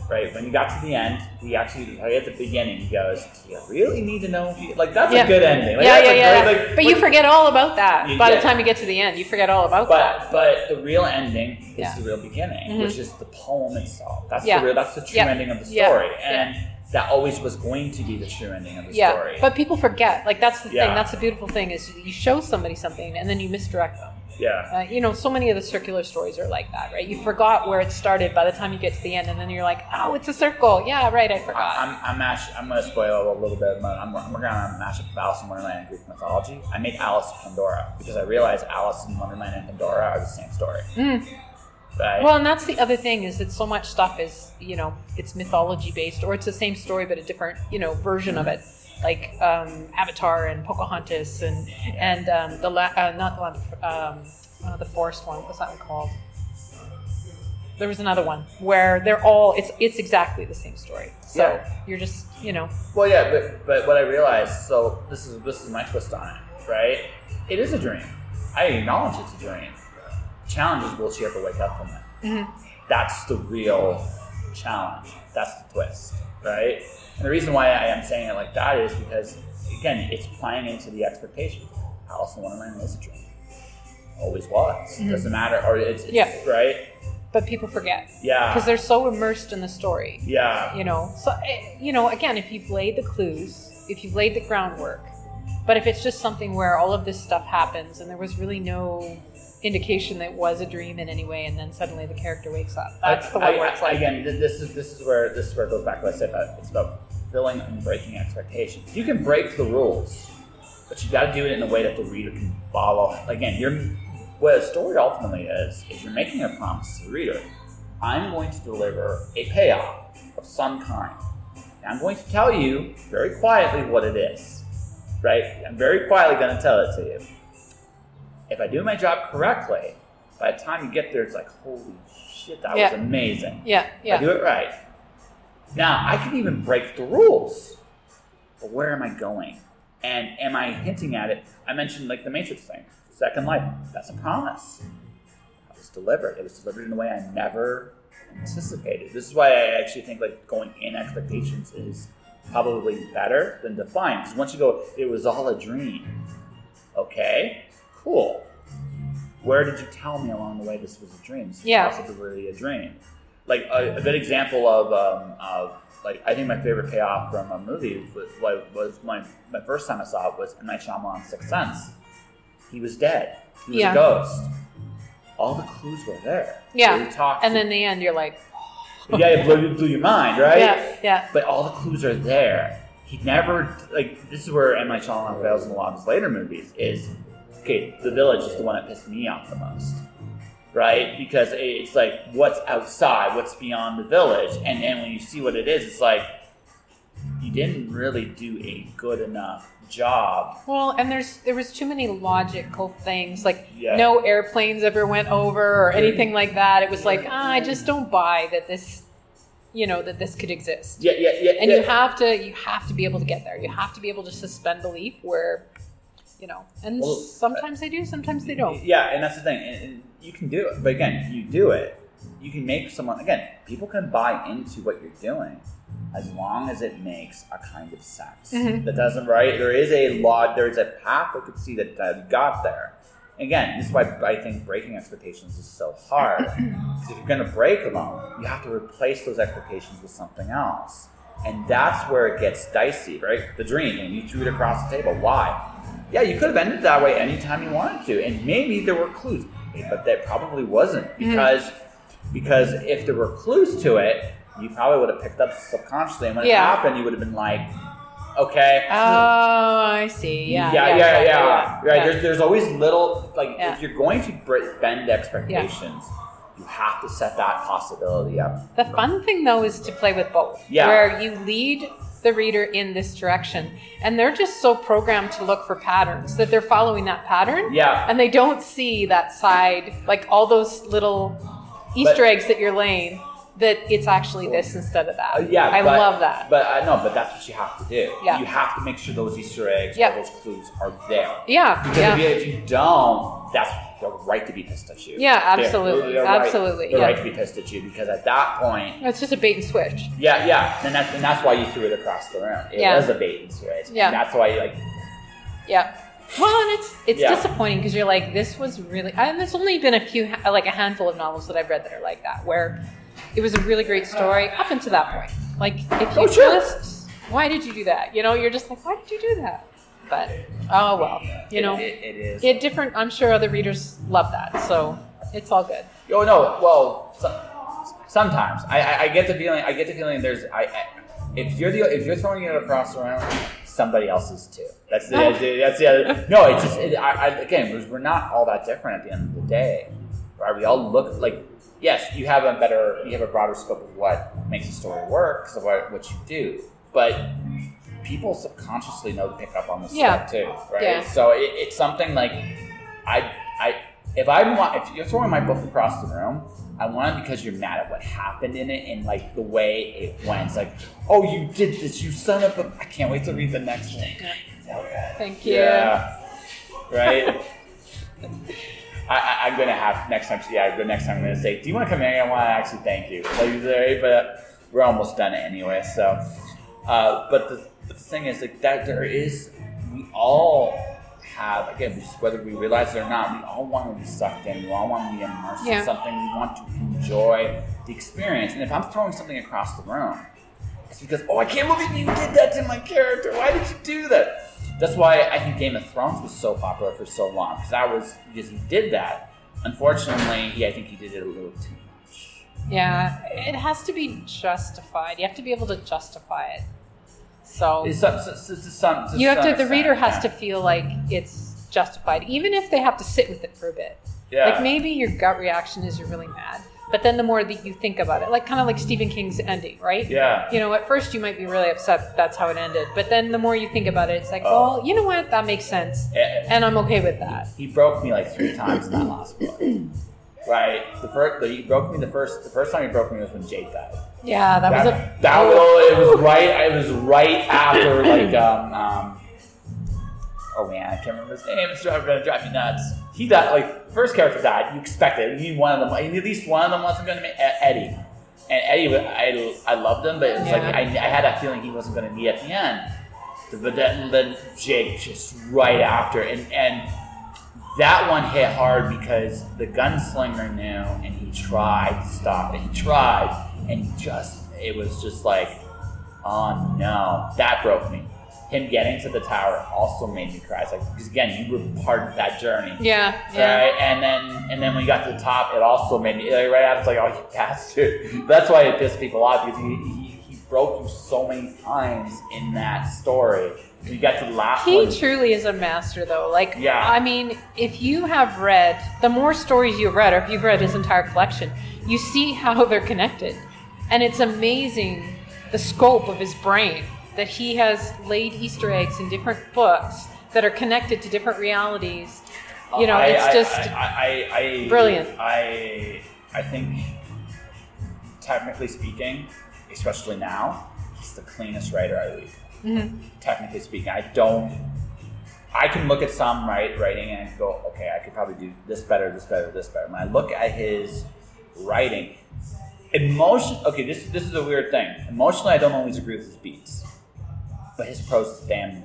[SPEAKER 4] right? When you got to the end, he actually right at the beginning, he goes, "Do you really need to know?" Like, that's
[SPEAKER 3] Yeah.
[SPEAKER 4] a good ending. Like,
[SPEAKER 3] yeah, yeah, yeah.
[SPEAKER 4] great- like,
[SPEAKER 3] but you forget all about that by
[SPEAKER 4] get-
[SPEAKER 3] the time you get to the end. You forget all about
[SPEAKER 4] But
[SPEAKER 3] that.
[SPEAKER 4] but the real ending is
[SPEAKER 3] Yeah.
[SPEAKER 4] the real beginning,
[SPEAKER 3] Mhm.
[SPEAKER 4] which is the poem itself. That's
[SPEAKER 3] Yeah.
[SPEAKER 4] the real. That's the true
[SPEAKER 3] Yeah.
[SPEAKER 4] ending of the story,
[SPEAKER 3] Yeah.
[SPEAKER 4] and that always was going to be the true ending of the
[SPEAKER 3] Yeah,
[SPEAKER 4] story.
[SPEAKER 3] but people forget. Like that's the
[SPEAKER 4] Yeah.
[SPEAKER 3] thing. That's the beautiful thing is you show somebody something and then you misdirect them.
[SPEAKER 4] Yeah,
[SPEAKER 3] Uh, you know, so many of the circular stories are like that, right? You forgot where it started by the time you get to the end, and then you're like, "Oh, it's a circle." Yeah, right. I forgot.
[SPEAKER 4] I, I'm I'm actually, I'm going to spoil a little bit. I'm, I'm working on a mashup of Alice in Wonderland and Greek mythology. I made Alice and Pandora because I realized Alice in Wonderland and Pandora are the same story,
[SPEAKER 3] Mm.
[SPEAKER 4] right?
[SPEAKER 3] Well, and that's the other thing is that so much stuff is, you know, it's mythology based, or it's the same story but a different, you know, version of it, like um, Avatar and Pocahontas and and um, the la- uh, not the land, um, uh, the forest one. What's that one called? There was another one where they're all it's it's exactly the same story. So
[SPEAKER 4] Yeah.
[SPEAKER 3] you're just you know
[SPEAKER 4] Well, yeah, but but what I realized, so this is this is my twist on it, right? It is a dream. I acknowledge it's a dream. The challenge is will she ever wake up from it?
[SPEAKER 3] Mhm.
[SPEAKER 4] That's the real challenge. That's the twist, right? And the reason why I am saying it like that is because again, it's playing into the expectation. Alice in Wonderland is a dream. Always was. Doesn't matter, or it's, it's
[SPEAKER 3] Yeah.
[SPEAKER 4] right.
[SPEAKER 3] but people forget
[SPEAKER 4] Yeah.
[SPEAKER 3] because they're so immersed in the story.
[SPEAKER 4] yeah.
[SPEAKER 3] you know so eh, you know again if you've laid the clues if you've laid the groundwork. But if it's just something where all of this stuff happens and there was really no indication that it was a dream in any way, and then suddenly the character wakes up, that's the one
[SPEAKER 4] I-
[SPEAKER 3] where it's like,
[SPEAKER 4] again. This is this is where this is where it goes back to what I said about it's about filling and breaking expectations. You can break the rules, but you got to do it in a way that the reader can follow. Again, you're what a story ultimately is is you're making a promise to the reader. I'm going to deliver a payoff of some kind. And I'm going to tell you very quietly what it is. Right? I'm very quietly going to tell it to you. If I do my job correctly, by the time you get there, it's like, holy shit, that
[SPEAKER 3] Yeah.
[SPEAKER 4] was amazing.
[SPEAKER 3] yeah, yeah.
[SPEAKER 4] I do it right. Now, I can even break the rules. But where am I going? And am I hinting at it? I mentioned like the Matrix thing. Second life. That's a promise. It was delivered. It was delivered in a way I never anticipated. This is why I actually think like going in expectations is probably better than defying. Because once you go, it was all a dream. Okay, cool. Where did you tell me along the way this was a dream? This is
[SPEAKER 3] Yeah.
[SPEAKER 4] possibly a dream. Like a, a good example of, um, of like I think my favorite payoff from a movie was, was, was my my first time I saw it was M Night Shyamalan's Sixth Sense. He was dead. He was
[SPEAKER 3] Yeah.
[SPEAKER 4] a ghost. All the clues were there.
[SPEAKER 3] Yeah.
[SPEAKER 4] So
[SPEAKER 3] and
[SPEAKER 4] to-
[SPEAKER 3] then the end, you're like,
[SPEAKER 4] yeah, it blew, blew your mind, right?
[SPEAKER 3] yeah, yeah,
[SPEAKER 4] But all the clues are there. He never like this is where M Night Shyamalan fails in a lot of his later movies. Is okay, The Village is the one that pissed me off the most, right? Because it's like what's outside, what's beyond the village, and and when you see what it is, it's like you didn't really do a good enough job.
[SPEAKER 3] Well, and there's there was too many logical things like
[SPEAKER 4] Yeah.
[SPEAKER 3] no airplanes ever went over or anything like that. It was like ah, I just don't buy that this, you know, that this could exist.
[SPEAKER 4] Yeah, yeah, yeah.
[SPEAKER 3] And
[SPEAKER 4] yeah.
[SPEAKER 3] you have to you have to be able to get there. You have to be able to suspend belief where, you know, and
[SPEAKER 4] Well,
[SPEAKER 3] sometimes they do, sometimes they don't.
[SPEAKER 4] Yeah, and that's the thing. And, you can do it, but again, you do it. You can make someone again. People can buy into what you're doing as long as it makes a kind of sense.
[SPEAKER 3] Mhm.
[SPEAKER 4] That doesn't right. There is a law. There is a path I could see that uh, got there. Again, this is why I think breaking expectations is so hard. Because if you're going to break them, you have to replace those expectations with something else. And that's where it gets dicey, right? The dream, and you threw it across the table. Why? Yeah, you could have ended that way anytime you wanted to, and maybe there were clues, but that probably wasn't mm-hmm. because because if there were clues to it, you probably would have picked up subconsciously, and when
[SPEAKER 3] Yeah.
[SPEAKER 4] it happened, you would have been like, okay,
[SPEAKER 3] Oh, I see. Yeah,
[SPEAKER 4] yeah, yeah,
[SPEAKER 3] yeah,
[SPEAKER 4] yeah, Right.
[SPEAKER 3] yeah.
[SPEAKER 4] There's, there's always little like if you're going to bend expectations, you have to set that possibility up.
[SPEAKER 3] The fun thing though is to play with both.
[SPEAKER 4] Yeah.
[SPEAKER 3] Where you lead the reader in this direction and they're just so programmed to look for patterns that they're following that pattern
[SPEAKER 4] Yeah.
[SPEAKER 3] and they don't see that side like all those little Easter
[SPEAKER 4] But-
[SPEAKER 3] eggs that you're laying that it's actually this instead of that.
[SPEAKER 4] Uh, yeah,
[SPEAKER 3] I
[SPEAKER 4] but-
[SPEAKER 3] love that.
[SPEAKER 4] But I know, but that's what you have to do.
[SPEAKER 3] Yeah.
[SPEAKER 4] You have to make sure those Easter eggs,
[SPEAKER 3] Yeah.
[SPEAKER 4] or those clues are there.
[SPEAKER 3] yeah.
[SPEAKER 4] Because
[SPEAKER 3] Yeah.
[SPEAKER 4] if you don't, that's they're right to be pissed at you.
[SPEAKER 3] Yeah,
[SPEAKER 4] They're-
[SPEAKER 3] absolutely,
[SPEAKER 4] they're
[SPEAKER 3] absolutely,
[SPEAKER 4] They're
[SPEAKER 3] yeah.
[SPEAKER 4] right to be pissed at you because at that point,
[SPEAKER 3] It's just a bait and switch.
[SPEAKER 4] yeah, yeah, and that's and that's why you threw it across the room. It
[SPEAKER 3] Yeah.
[SPEAKER 4] was a bait and switch.
[SPEAKER 3] Yeah.
[SPEAKER 4] And that's why you like
[SPEAKER 3] Yeah. Well, and it's it's
[SPEAKER 4] Yeah.
[SPEAKER 3] disappointing because you're like, this was really. And there's only been a few, like a handful of novels that I've read that are like that, where it was a really great story up until that point. Like, if oh, you
[SPEAKER 4] Oh, sure.
[SPEAKER 3] just, why did you do that? You know, you're just like, why did you do that? But oh well, you know,
[SPEAKER 4] it, it, it is.
[SPEAKER 3] it different. I'm sure other readers love that, so it's all good.
[SPEAKER 4] Oh no, well, so, sometimes I, I, I get the feeling. I get the feeling there's. I, I if you're the if you're throwing it across the room, somebody else is too. That's oh. the that's the other. No, it's just it, I, I, again we're- we're not all that different at the end of the day, right? We all look like yes, you have a better you have a broader scope of what makes a story work because of what, what you do, but people subconsciously know to pick up on this
[SPEAKER 3] Yeah.
[SPEAKER 4] stuff too, right?
[SPEAKER 3] Yeah.
[SPEAKER 4] So it, it's something like I I if I want if you're throwing my book across the room, I want it because you're mad at what happened in it and like the way it went. It's like, oh, you did this, you son of a! I can't wait to read the next one. Okay.
[SPEAKER 3] Thank you.
[SPEAKER 4] Yeah. Right. I, I, I'm gonna have next time. Yeah, the next time I'm gonna say, "Do you want to come in? I want to actually thank you." Like, but we're almost done anyway. So, uh, but the, the thing is, like that, there is we all have again, just whether we realize it or not, we all want to be sucked in. We all want to be immersed
[SPEAKER 3] Yeah.
[SPEAKER 4] in something. We want to enjoy the experience. And if I'm throwing something across the room, It's because, oh, I can't believe you did that to my character. Why did you do that? That's why I think Game of Thrones was so popular for so long because that was because he did that. Unfortunately, yeah, I think he did it a little too much.
[SPEAKER 3] Yeah, it has to be justified. You have to be able to justify it. So
[SPEAKER 4] It's some, to, to some, to
[SPEAKER 3] you have
[SPEAKER 4] some
[SPEAKER 3] to. The reader has
[SPEAKER 4] yeah.
[SPEAKER 3] to feel like it's justified, even if they have to sit with it for a bit.
[SPEAKER 4] Yeah.
[SPEAKER 3] Like maybe your gut reaction is you're really mad, but then the more that you think about it, like kind of like Stephen King's ending, right?
[SPEAKER 4] Yeah.
[SPEAKER 3] You know, at first you might be really upset that that's how it ended, but then the more you think about it, it's like,
[SPEAKER 4] Oh.
[SPEAKER 3] well, you know what? That makes sense,
[SPEAKER 4] Eh,
[SPEAKER 3] and I'm okay with that.
[SPEAKER 4] he broke me like three times in that last book. Right. The first, he broke me the first. The first time he broke me was when Jake died.
[SPEAKER 3] Yeah, that, was a
[SPEAKER 4] that was it was right. It was right after like um, um oh man, I can't remember his name. It's driving, gonna drive me nuts. He died. Like first character died. You expect it. You need one of them. You need at least one of them wasn't going to be E- Eddie. And Eddie, I I loved him, but it was like I, I had that feeling he wasn't going to be at the end. But then, then Jake just right after, and and that one hit hard because the gunslinger knew and he tried to stop it. He tried and just it was just like, oh no, that broke me. Him getting to the tower also made me cry. It's like because again, you were part of that journey.
[SPEAKER 3] yeah, yeah.
[SPEAKER 4] Right, and then and then when you got to the top, it also made me like, right after it's like, oh, you bastard. That's why it pissed people off because he, he, he broke you so many times in that story. You got to last
[SPEAKER 3] He truly is a master, though. Like,
[SPEAKER 4] Yeah.
[SPEAKER 3] I mean, if you have read the more stories you've read, or if you've read his entire collection, you see how they're connected, and it's amazing the scope of his brain that he has laid Easter eggs in different books that are connected to different realities. You know,
[SPEAKER 4] I-
[SPEAKER 3] it's just
[SPEAKER 4] I, I, I,
[SPEAKER 3] brilliant.
[SPEAKER 4] I I think, technically speaking, especially now, he's the cleanest writer I read.
[SPEAKER 3] Mhm.
[SPEAKER 4] Technically speaking, I don't. I can look at some right writing and go, okay, I could probably do this better, this better, this better. When I look at his writing, emotion. Okay, this this is a weird thing. Emotionally, I don't always agree with his beats, but his prose is damn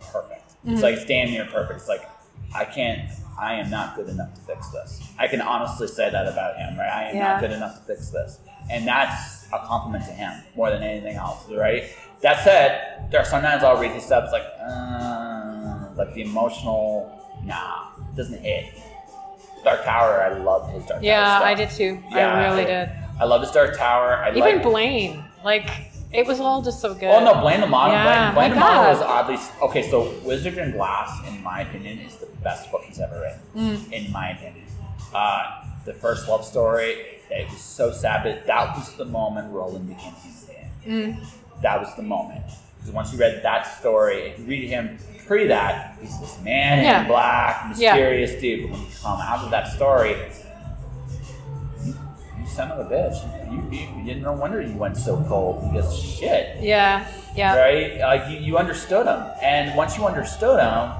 [SPEAKER 4] perfect.
[SPEAKER 3] Mm-hmm.
[SPEAKER 4] It's like it's damn near perfect. It's like I can't. I am not good enough to fix this. I can honestly say that about him, right? I am
[SPEAKER 3] Yeah.
[SPEAKER 4] not good enough to fix this, and that's a compliment to him more than anything else, right? That said, there are sometimes I'll read his stuff. It's like, uh, like the emotional, nah, doesn't hit. Dark Tower, I love his Dark Tower.
[SPEAKER 3] yeah. I did too.
[SPEAKER 4] Yeah,
[SPEAKER 3] I really
[SPEAKER 4] I-
[SPEAKER 3] did.
[SPEAKER 4] I love his Dark Tower. I
[SPEAKER 3] Even
[SPEAKER 4] like.
[SPEAKER 3] Blaine, like, it was all just so good.
[SPEAKER 4] Oh no, Blaine the Mono.
[SPEAKER 3] Yeah,
[SPEAKER 4] Blaine
[SPEAKER 3] my
[SPEAKER 4] the
[SPEAKER 3] Mono
[SPEAKER 4] was oddly okay. So Wizard and Glass, in my opinion, is the best book he's ever written.
[SPEAKER 3] Mm.
[SPEAKER 4] In my opinion, uh, the first love story, it was so sad, but that was the moment Roland became human.
[SPEAKER 3] Mm.
[SPEAKER 4] That was the moment because once you read that story, if you read him pre that, he's this man
[SPEAKER 3] Yeah.
[SPEAKER 4] in black,
[SPEAKER 3] Yeah.
[SPEAKER 4] mysterious dude. But when you come out of that story. Son of a bitch! You, you, you didn't no wonder you went so cold because shit
[SPEAKER 3] Yeah, yeah.
[SPEAKER 4] right? Like you, you understood him, and once you understood him,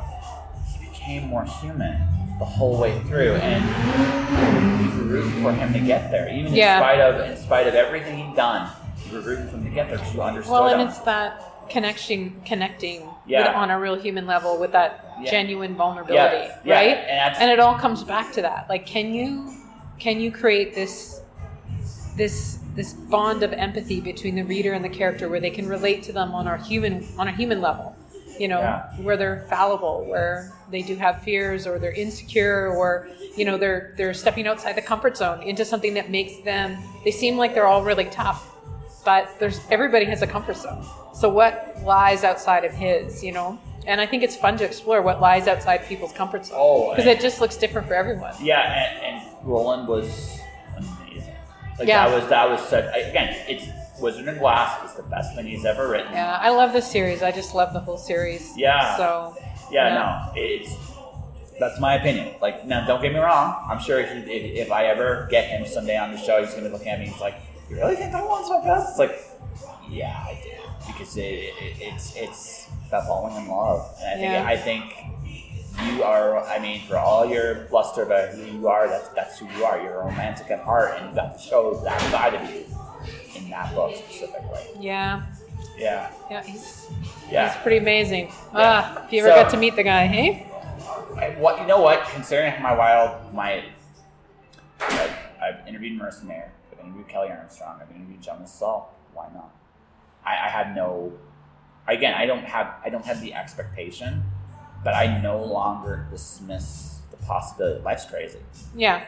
[SPEAKER 4] he became more human the whole way through, and you were rooting for him to get there, even
[SPEAKER 3] Yeah.
[SPEAKER 4] in spite of in spite of everything he'd done. You were rooting for him to get there because you understood
[SPEAKER 3] Well, and
[SPEAKER 4] him.
[SPEAKER 3] it's that connection, connecting
[SPEAKER 4] Yeah.
[SPEAKER 3] with, on a real human level with that
[SPEAKER 4] Yeah.
[SPEAKER 3] genuine vulnerability, right?
[SPEAKER 4] and
[SPEAKER 3] and it all comes back to that. Like, can you can you create this this this bond of empathy between the reader and the character where they can relate to them on a human on a human level? You know,
[SPEAKER 4] Yeah.
[SPEAKER 3] where they're fallible, where they do have fears, or they're insecure, or you know they're they're stepping outside the comfort zone into something that makes them. They seem like they're all really tough, but there's everybody has a comfort zone. So what lies outside of his, you know? And I think it's fun to explore what lies outside people's comfort zone
[SPEAKER 4] Oh,
[SPEAKER 3] because
[SPEAKER 4] and-
[SPEAKER 3] it just looks different for everyone.
[SPEAKER 4] yeah, and, and Roland was. Like
[SPEAKER 3] Yeah.
[SPEAKER 4] that was that was such again. It's Wizard and Glass is the best thing he's ever written.
[SPEAKER 3] Yeah, I love this series. I just love the whole series.
[SPEAKER 4] Yeah.
[SPEAKER 3] So
[SPEAKER 4] Yeah,
[SPEAKER 3] Yeah.
[SPEAKER 4] no, it's that's my opinion. Like, now, don't get me wrong. I'm sure he, if, if I ever get him someday on the show, he's gonna be looking at me. He's like, "You really think that one's my best?" It's like, yeah, I do because it, it, it's it's about falling in love, and I think
[SPEAKER 3] Yeah.
[SPEAKER 4] I think you are. I mean, for all your bluster about who you are, that's that's who you are. You're romantic at heart, and you got to show that side of you in that book specifically.
[SPEAKER 3] yeah,
[SPEAKER 4] Yeah,
[SPEAKER 3] yeah, he's
[SPEAKER 4] yeah.
[SPEAKER 3] he's pretty amazing.
[SPEAKER 4] Yeah.
[SPEAKER 3] Ah, if you ever
[SPEAKER 4] So-
[SPEAKER 3] got to meet the guy, hey?
[SPEAKER 4] I- what you know what? Considering my wild my I've, I've interviewed Marissa Meyer, I've interviewed Kelley Armstrong, I've interviewed Jonas Saul. Why not? I, I had no. Again, I don't have I don't have the expectation, but I no longer dismiss the possibility. Life's crazy.
[SPEAKER 3] Yeah.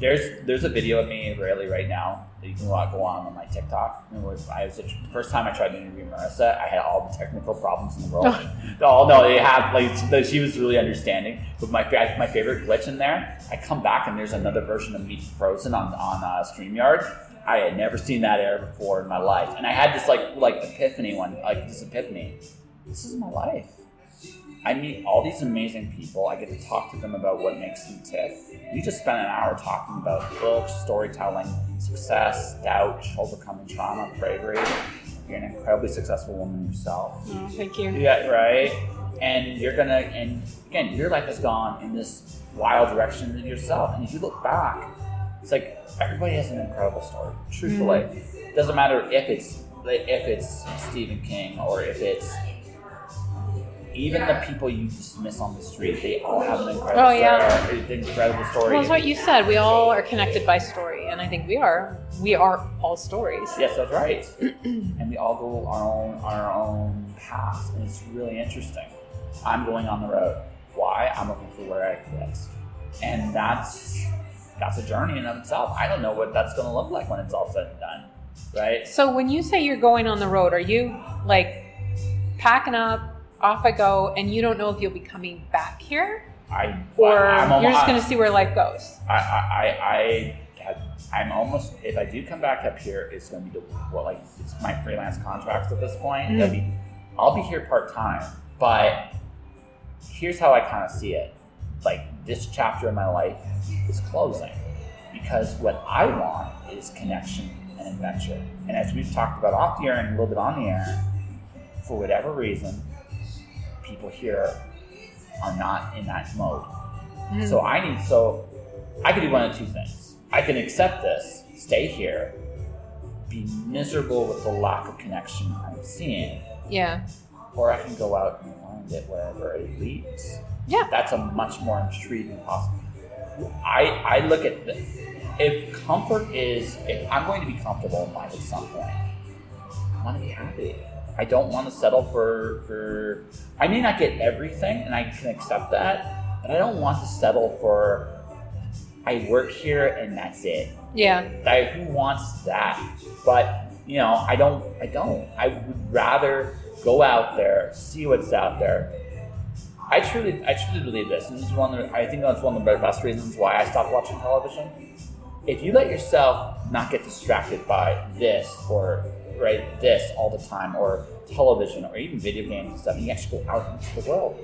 [SPEAKER 4] There's there's a video of me Israeli right now that you can go on on my TikTok. It was, I was the first time I tried to interview Marissa. I had all the technical problems in the world. oh no, they have like she was really understanding. But my my favorite glitch in there, I come back and there's another version of me frozen on on uh, Streamyard. I had never seen that error before in my life, and I had this like like epiphany one like this epiphany. This is my life. I meet all these amazing people. I get to talk to them about what makes them tick. We just spent an hour talking about books, storytelling, success, doubt, overcoming trauma, bravery. You're an incredibly successful woman yourself.
[SPEAKER 3] Oh, thank you.
[SPEAKER 4] Yeah, right. And you're gonna, and again, your life has gone in this wild direction in yourself. And if you look back, it's like everybody has an incredible story. Truthfully, mm. doesn't matter if it's if it's Stephen King or if it's even the people you dismiss on the street, they all have an incredible, oh, yeah. story, incredible story.
[SPEAKER 3] Well, it's what you said. We all are connected by story, and I think we are. We are all stories.
[SPEAKER 4] Yes, that's right. and we all go our own our own path, and it's really interesting. I'm going on the road. Why? I'm looking for where I fit, and that's that's a journey in itself. I don't know what that's going to look like when it's all said and done, right?
[SPEAKER 3] So when you say you're going on the road, are you like packing up? Off I go, and you don't know if you'll be coming back here,
[SPEAKER 4] I
[SPEAKER 3] or
[SPEAKER 4] I'm
[SPEAKER 3] you're just going to see where life goes.
[SPEAKER 4] I I, I I'm almost if I do come back up here, it's going to be the well, like it's my freelance contracts at this point. Mm-hmm. Be, I'll be here part time, but here's how I kind of see it. Like this chapter of my life is closing because what I want is connection and adventure. And as we've talked about off the air and a little bit on the air, for whatever reason, people here are not in that mode. Mm-hmm. So I need so I can do one of two things. I can accept this, stay here, be miserable with the lack of connection I'm seeing.
[SPEAKER 3] Yeah.
[SPEAKER 4] Or I can go out and find it wherever it leads.
[SPEAKER 3] Yeah.
[SPEAKER 4] That's a much more intriguing possibility. I I look at the, if comfort is if I'm going to be comfortable in life at some point, I want to be happy. I don't want to settle for for. I may not get everything, and I can accept that, but I don't want to settle for. I work here and that's it.
[SPEAKER 3] Yeah.
[SPEAKER 4] Like, who wants that? But you know, I don't. I don't. I would rather go out there, see what's out there. I truly, I truly believe this, and this is one. Of, I think that's one of the best reasons why I stopped watching television. If you let yourself not get distracted by this or right this all the time or television or even video games and stuff. And You actually go out into the world.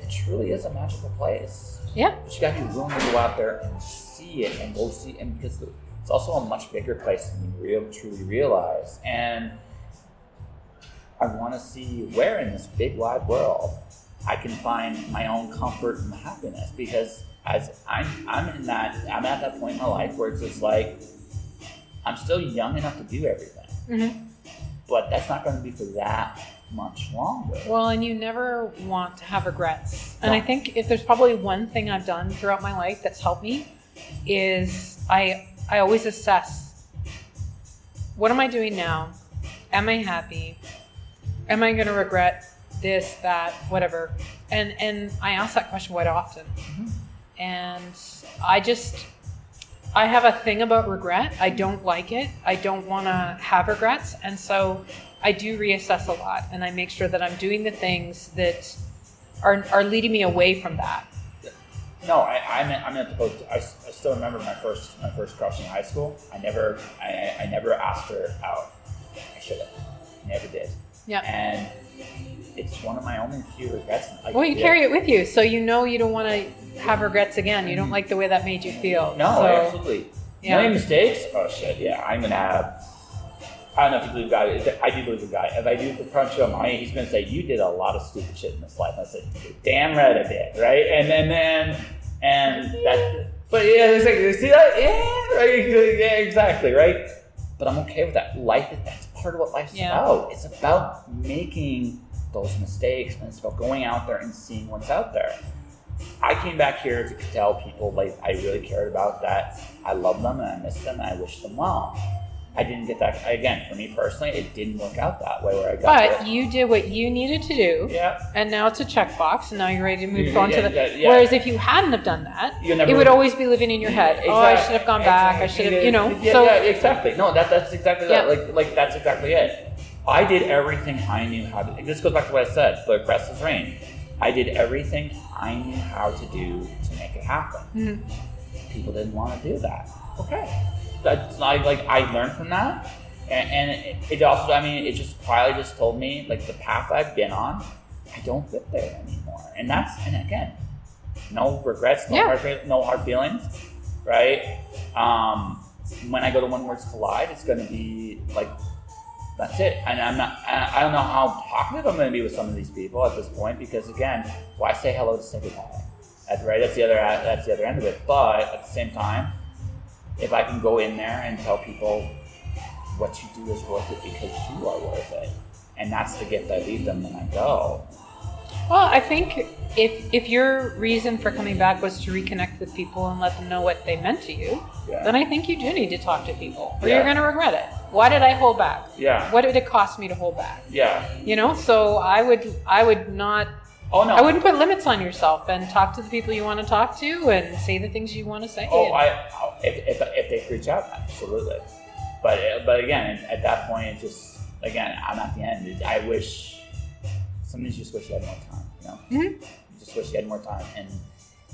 [SPEAKER 4] It truly is a magical place.
[SPEAKER 3] Yeah.
[SPEAKER 4] But you got to be willing to go out there and see it and go see it and because it's also a much bigger place than you real, truly realize. And I want to see where in this big wide world I can find my own comfort and happiness because as I'm I'm in that I'm at that point in my life where it's just like I'm still young enough to do everything. Mm-hmm but that's not going to be for that much longer.
[SPEAKER 3] Well, and you never want to have regrets. And. I think if there's probably one thing I've done throughout my life that's helped me is I I always assess what am I doing now? Am I happy? Am I going to regret this, that, whatever? And and I ask that question quite often. Mm-hmm. And I just I have a thing about regret. I don't like it. I don't want to have regrets. And so I do reassess a lot and I make sure that I'm doing the things that are, are leading me away from that.
[SPEAKER 4] No, I, I'm, at, I'm at the boat. I, I still remember my first my first crush in high school. I never I, I never asked her out. I should have. Never did.
[SPEAKER 3] Yeah.
[SPEAKER 4] And it's one of my only few regrets.
[SPEAKER 3] Like, well, you carry it with you, so you know you don't want to have regrets again. You don't like the way that made you feel.
[SPEAKER 4] No,
[SPEAKER 3] so,
[SPEAKER 4] absolutely. Yeah. Any mistakes? Oh shit! Yeah, I'm gonna have. I don't know if you believe God. I do believe in God. If I do the crunch on money, he's gonna say you did a lot of stupid shit in this life. I said, damn right I did, right? And then then and that. But yeah, it's like see that? Yeah, right. Yeah, exactly, right. But I'm okay with that. Life that's part of what life's yeah. about. It's about making those mistakes and it's about going out there and seeing what's out there. I came back here to tell people like I really cared about that. I love them and I miss them and I wish them well. I didn't get that again. For me personally, it didn't work out that way where I got.
[SPEAKER 3] But you did what you needed to do,
[SPEAKER 4] yeah,
[SPEAKER 3] and now it's a checkbox, and now you're ready to move
[SPEAKER 4] Yeah,
[SPEAKER 3] on to the.
[SPEAKER 4] yeah, yeah.
[SPEAKER 3] Whereas if you hadn't have done that, it would always be living in your head. Oh, I should have gone back. I should have, you know.
[SPEAKER 4] Yeah,
[SPEAKER 3] so
[SPEAKER 4] yeah, exactly. No, that that's exactly that. Like like that's exactly it. I did everything I knew how to. This goes back to what I said. The restless rain. I did everything I knew how to do to make it happen.
[SPEAKER 3] Mhm.
[SPEAKER 4] People didn't want to do that. Okay, that's not like I learned from that, and, and it, it also. I mean, it just quietly just told me like the path I've been on. I don't fit there anymore, and that's and again, no regrets, no
[SPEAKER 3] Yeah.
[SPEAKER 4] hard no hard feelings, right? Um, when I go to When Words Collide, it's going to be like that's it. And I'm not. I don't know how talkative I'm going to be with some of these people at this point because again, why say hello to say goodbye? That's right. That's the other. That's the other end of it. But at the same time, if I can go in there and tell people what you do is worth it because you are worth it, and that's the gift I leave them when I go.
[SPEAKER 3] Well, I think if if your reason for coming back was to reconnect with people and let them know what they meant to you,
[SPEAKER 4] Yeah.
[SPEAKER 3] then I think you do need to talk to people, or
[SPEAKER 4] Yeah.
[SPEAKER 3] you're going to regret it. Why did I hold back?
[SPEAKER 4] Yeah.
[SPEAKER 3] What did it cost me to hold back?
[SPEAKER 4] Yeah.
[SPEAKER 3] You know, so I would I would not
[SPEAKER 4] Oh no.
[SPEAKER 3] I wouldn't put limits on yourself and talk to the people you want to talk to and say the things you want to say.
[SPEAKER 4] Oh,
[SPEAKER 3] And-
[SPEAKER 4] I if, if, if they reach out, absolutely. But but again, at that point, it's just again, I'm at the end. I wish sometimes you just wish you had more time. You know,
[SPEAKER 3] Mhm.
[SPEAKER 4] just wish you had more time. And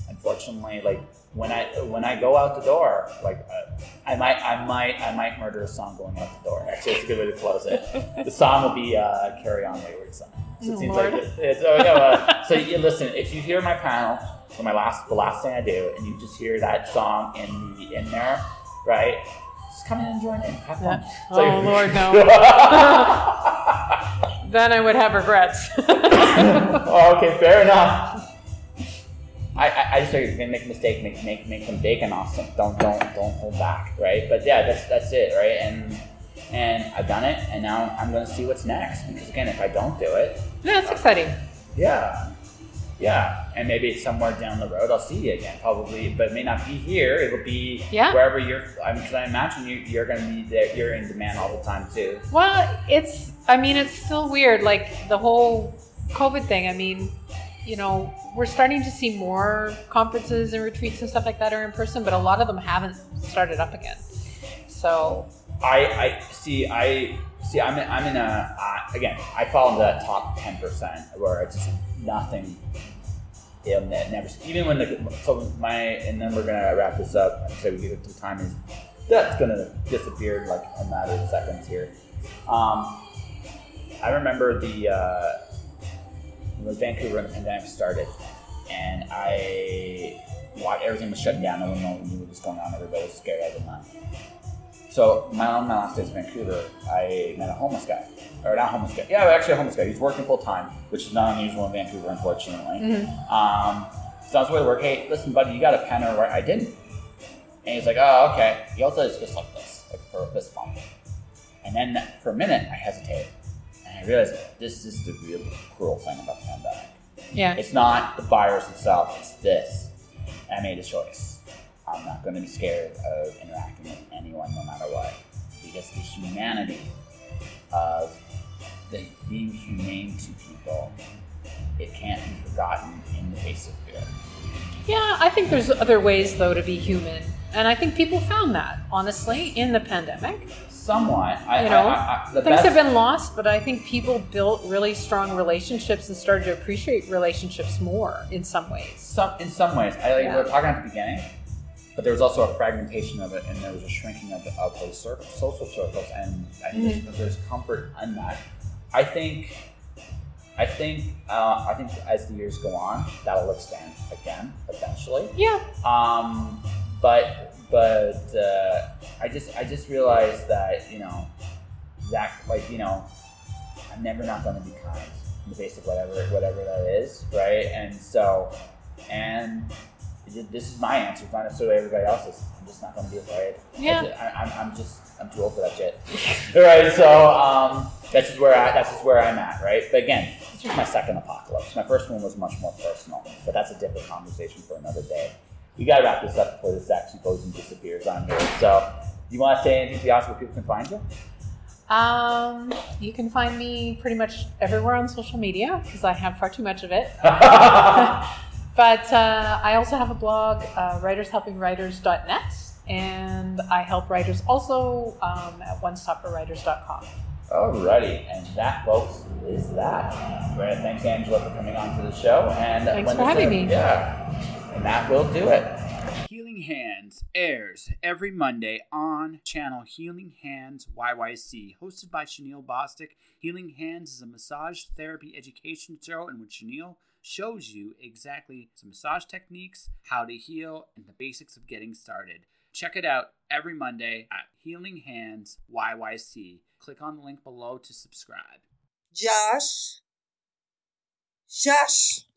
[SPEAKER 4] unfortunately, like when I when I go out the door, like uh, I might I might I might murder a song going out the door. Actually, it's a good way to close it. The song will be uh, "Carry On Wayward Son." So it
[SPEAKER 3] Oh,
[SPEAKER 4] seems
[SPEAKER 3] Lord.
[SPEAKER 4] like it, it's oh no. Uh, so you listen, if you hear my panel for my last the last thing I do, and you just hear that song in the in there, right? Just come in and join in. Have fun.
[SPEAKER 3] Yeah.
[SPEAKER 4] So-
[SPEAKER 3] Oh, Lord, no. then I would have regrets.
[SPEAKER 4] oh, okay, fair enough. I, I, I just figured you're gonna make a mistake, make make make them big and awesome. Don't don't don't hold back, right? But yeah, that's that's it, right? And and I've done it, and now I'm gonna see what's next. Because again, if I don't do it,
[SPEAKER 3] yeah, it's exciting.
[SPEAKER 4] yeah, yeah, and maybe it's somewhere down the road I'll see you again, probably, but it may not be here. It'll be
[SPEAKER 3] Yeah.
[SPEAKER 4] wherever you're. I mean, because I imagine you you're gonna be there. You're in demand all the time too.
[SPEAKER 3] Well, it's, I mean, it's still weird. Like the whole COVID thing. I mean, you know, we're starting to see more conferences and retreats and stuff like that are in person, but a lot of them haven't started up again. So,
[SPEAKER 4] I, I see. I see. I'm in, I'm in a uh, again. I fall into that top ten percent where it's just nothing. Never. Even when the so my and then we're gonna wrap this up. So we it to time is that's gonna disappear in like a matter of seconds here. Um, I remember the uh, when Vancouver the pandemic started, and I watched everything was shut down. No one knew what was going on. Everybody was scared out of their mind. So my on my last days in Vancouver, I met a homeless guy, or not homeless guy. Yeah, actually a homeless guy. He's working full time, which is not unusual in Vancouver, unfortunately. Um, so I was way to work. Hey, listen, buddy, you got a pen or what? I didn't. And he's like, oh, okay. He also fist like this, like for a fist bump. And then for a minute, I hesitated, and I realized this is the real cruel thing about the pandemic.
[SPEAKER 3] yeah.
[SPEAKER 4] It's not the virus itself, it's this. And I made a choice. I'm not going to be scared of interacting with anyone no matter what. Because the humanity of the being humane to people, it can't be forgotten in the face of fear.
[SPEAKER 3] Yeah, I think there's other ways though to be human, and I think people found that honestly in the pandemic.
[SPEAKER 4] Somewhat. I,
[SPEAKER 3] You know,
[SPEAKER 4] I, I,
[SPEAKER 3] Things
[SPEAKER 4] best,
[SPEAKER 3] have been lost, but I think people built really strong relationships and started to appreciate relationships more in some ways.
[SPEAKER 4] some, in some ways. I like,
[SPEAKER 3] Yeah.
[SPEAKER 4] we were talking at the beginning, but there was also a fragmentation of it, and there was a shrinking of, of those circles, social circles, and I think
[SPEAKER 3] Mm-hmm.
[SPEAKER 4] there's, there's comfort in that. I think, I think, uh, I think as the years go on, that'll expand again eventually.
[SPEAKER 3] Yeah,
[SPEAKER 4] Um, but but uh, I just I just realized that you know that like you know I'm never not going to be kind in the face of whatever whatever that is, right? And so and this is my answer, it's not necessarily everybody else's. I'm just not going to be afraid.
[SPEAKER 3] Yeah.
[SPEAKER 4] I, I'm, I'm just I'm too old for that shit. right. So um, that's just where I that's just where I'm at, right? But again, this was my second apocalypse. My first one was much more personal, but that's a different conversation for another day. We got to wrap this up before this actually goes and disappears on here. So
[SPEAKER 5] You want to say anything to the where people can find you?
[SPEAKER 3] Um, you can find me pretty much everywhere on social media because I have far too much of it. but uh, I also have a blog, uh, writershelpingwriters.net, and I help writers also um, at onestopforwriters.com.
[SPEAKER 5] Alrighty, and that, folks, is that. Great. Thanks, Angela, for coming on to the show. And
[SPEAKER 3] Thanks
[SPEAKER 5] when
[SPEAKER 3] for having
[SPEAKER 5] it-
[SPEAKER 3] me.
[SPEAKER 5] Yeah, and that will do it.
[SPEAKER 4] Healing Hands airs every Monday on channel Healing Hands YYC, hosted by Chanel Bostic. Healing Hands is a massage therapy education show in which Chanel shows you exactly some massage techniques, how to heal, and the basics of getting started. Check it out every Monday at Healing Hands YYC. Click on the link below to subscribe.
[SPEAKER 6] Josh. Josh.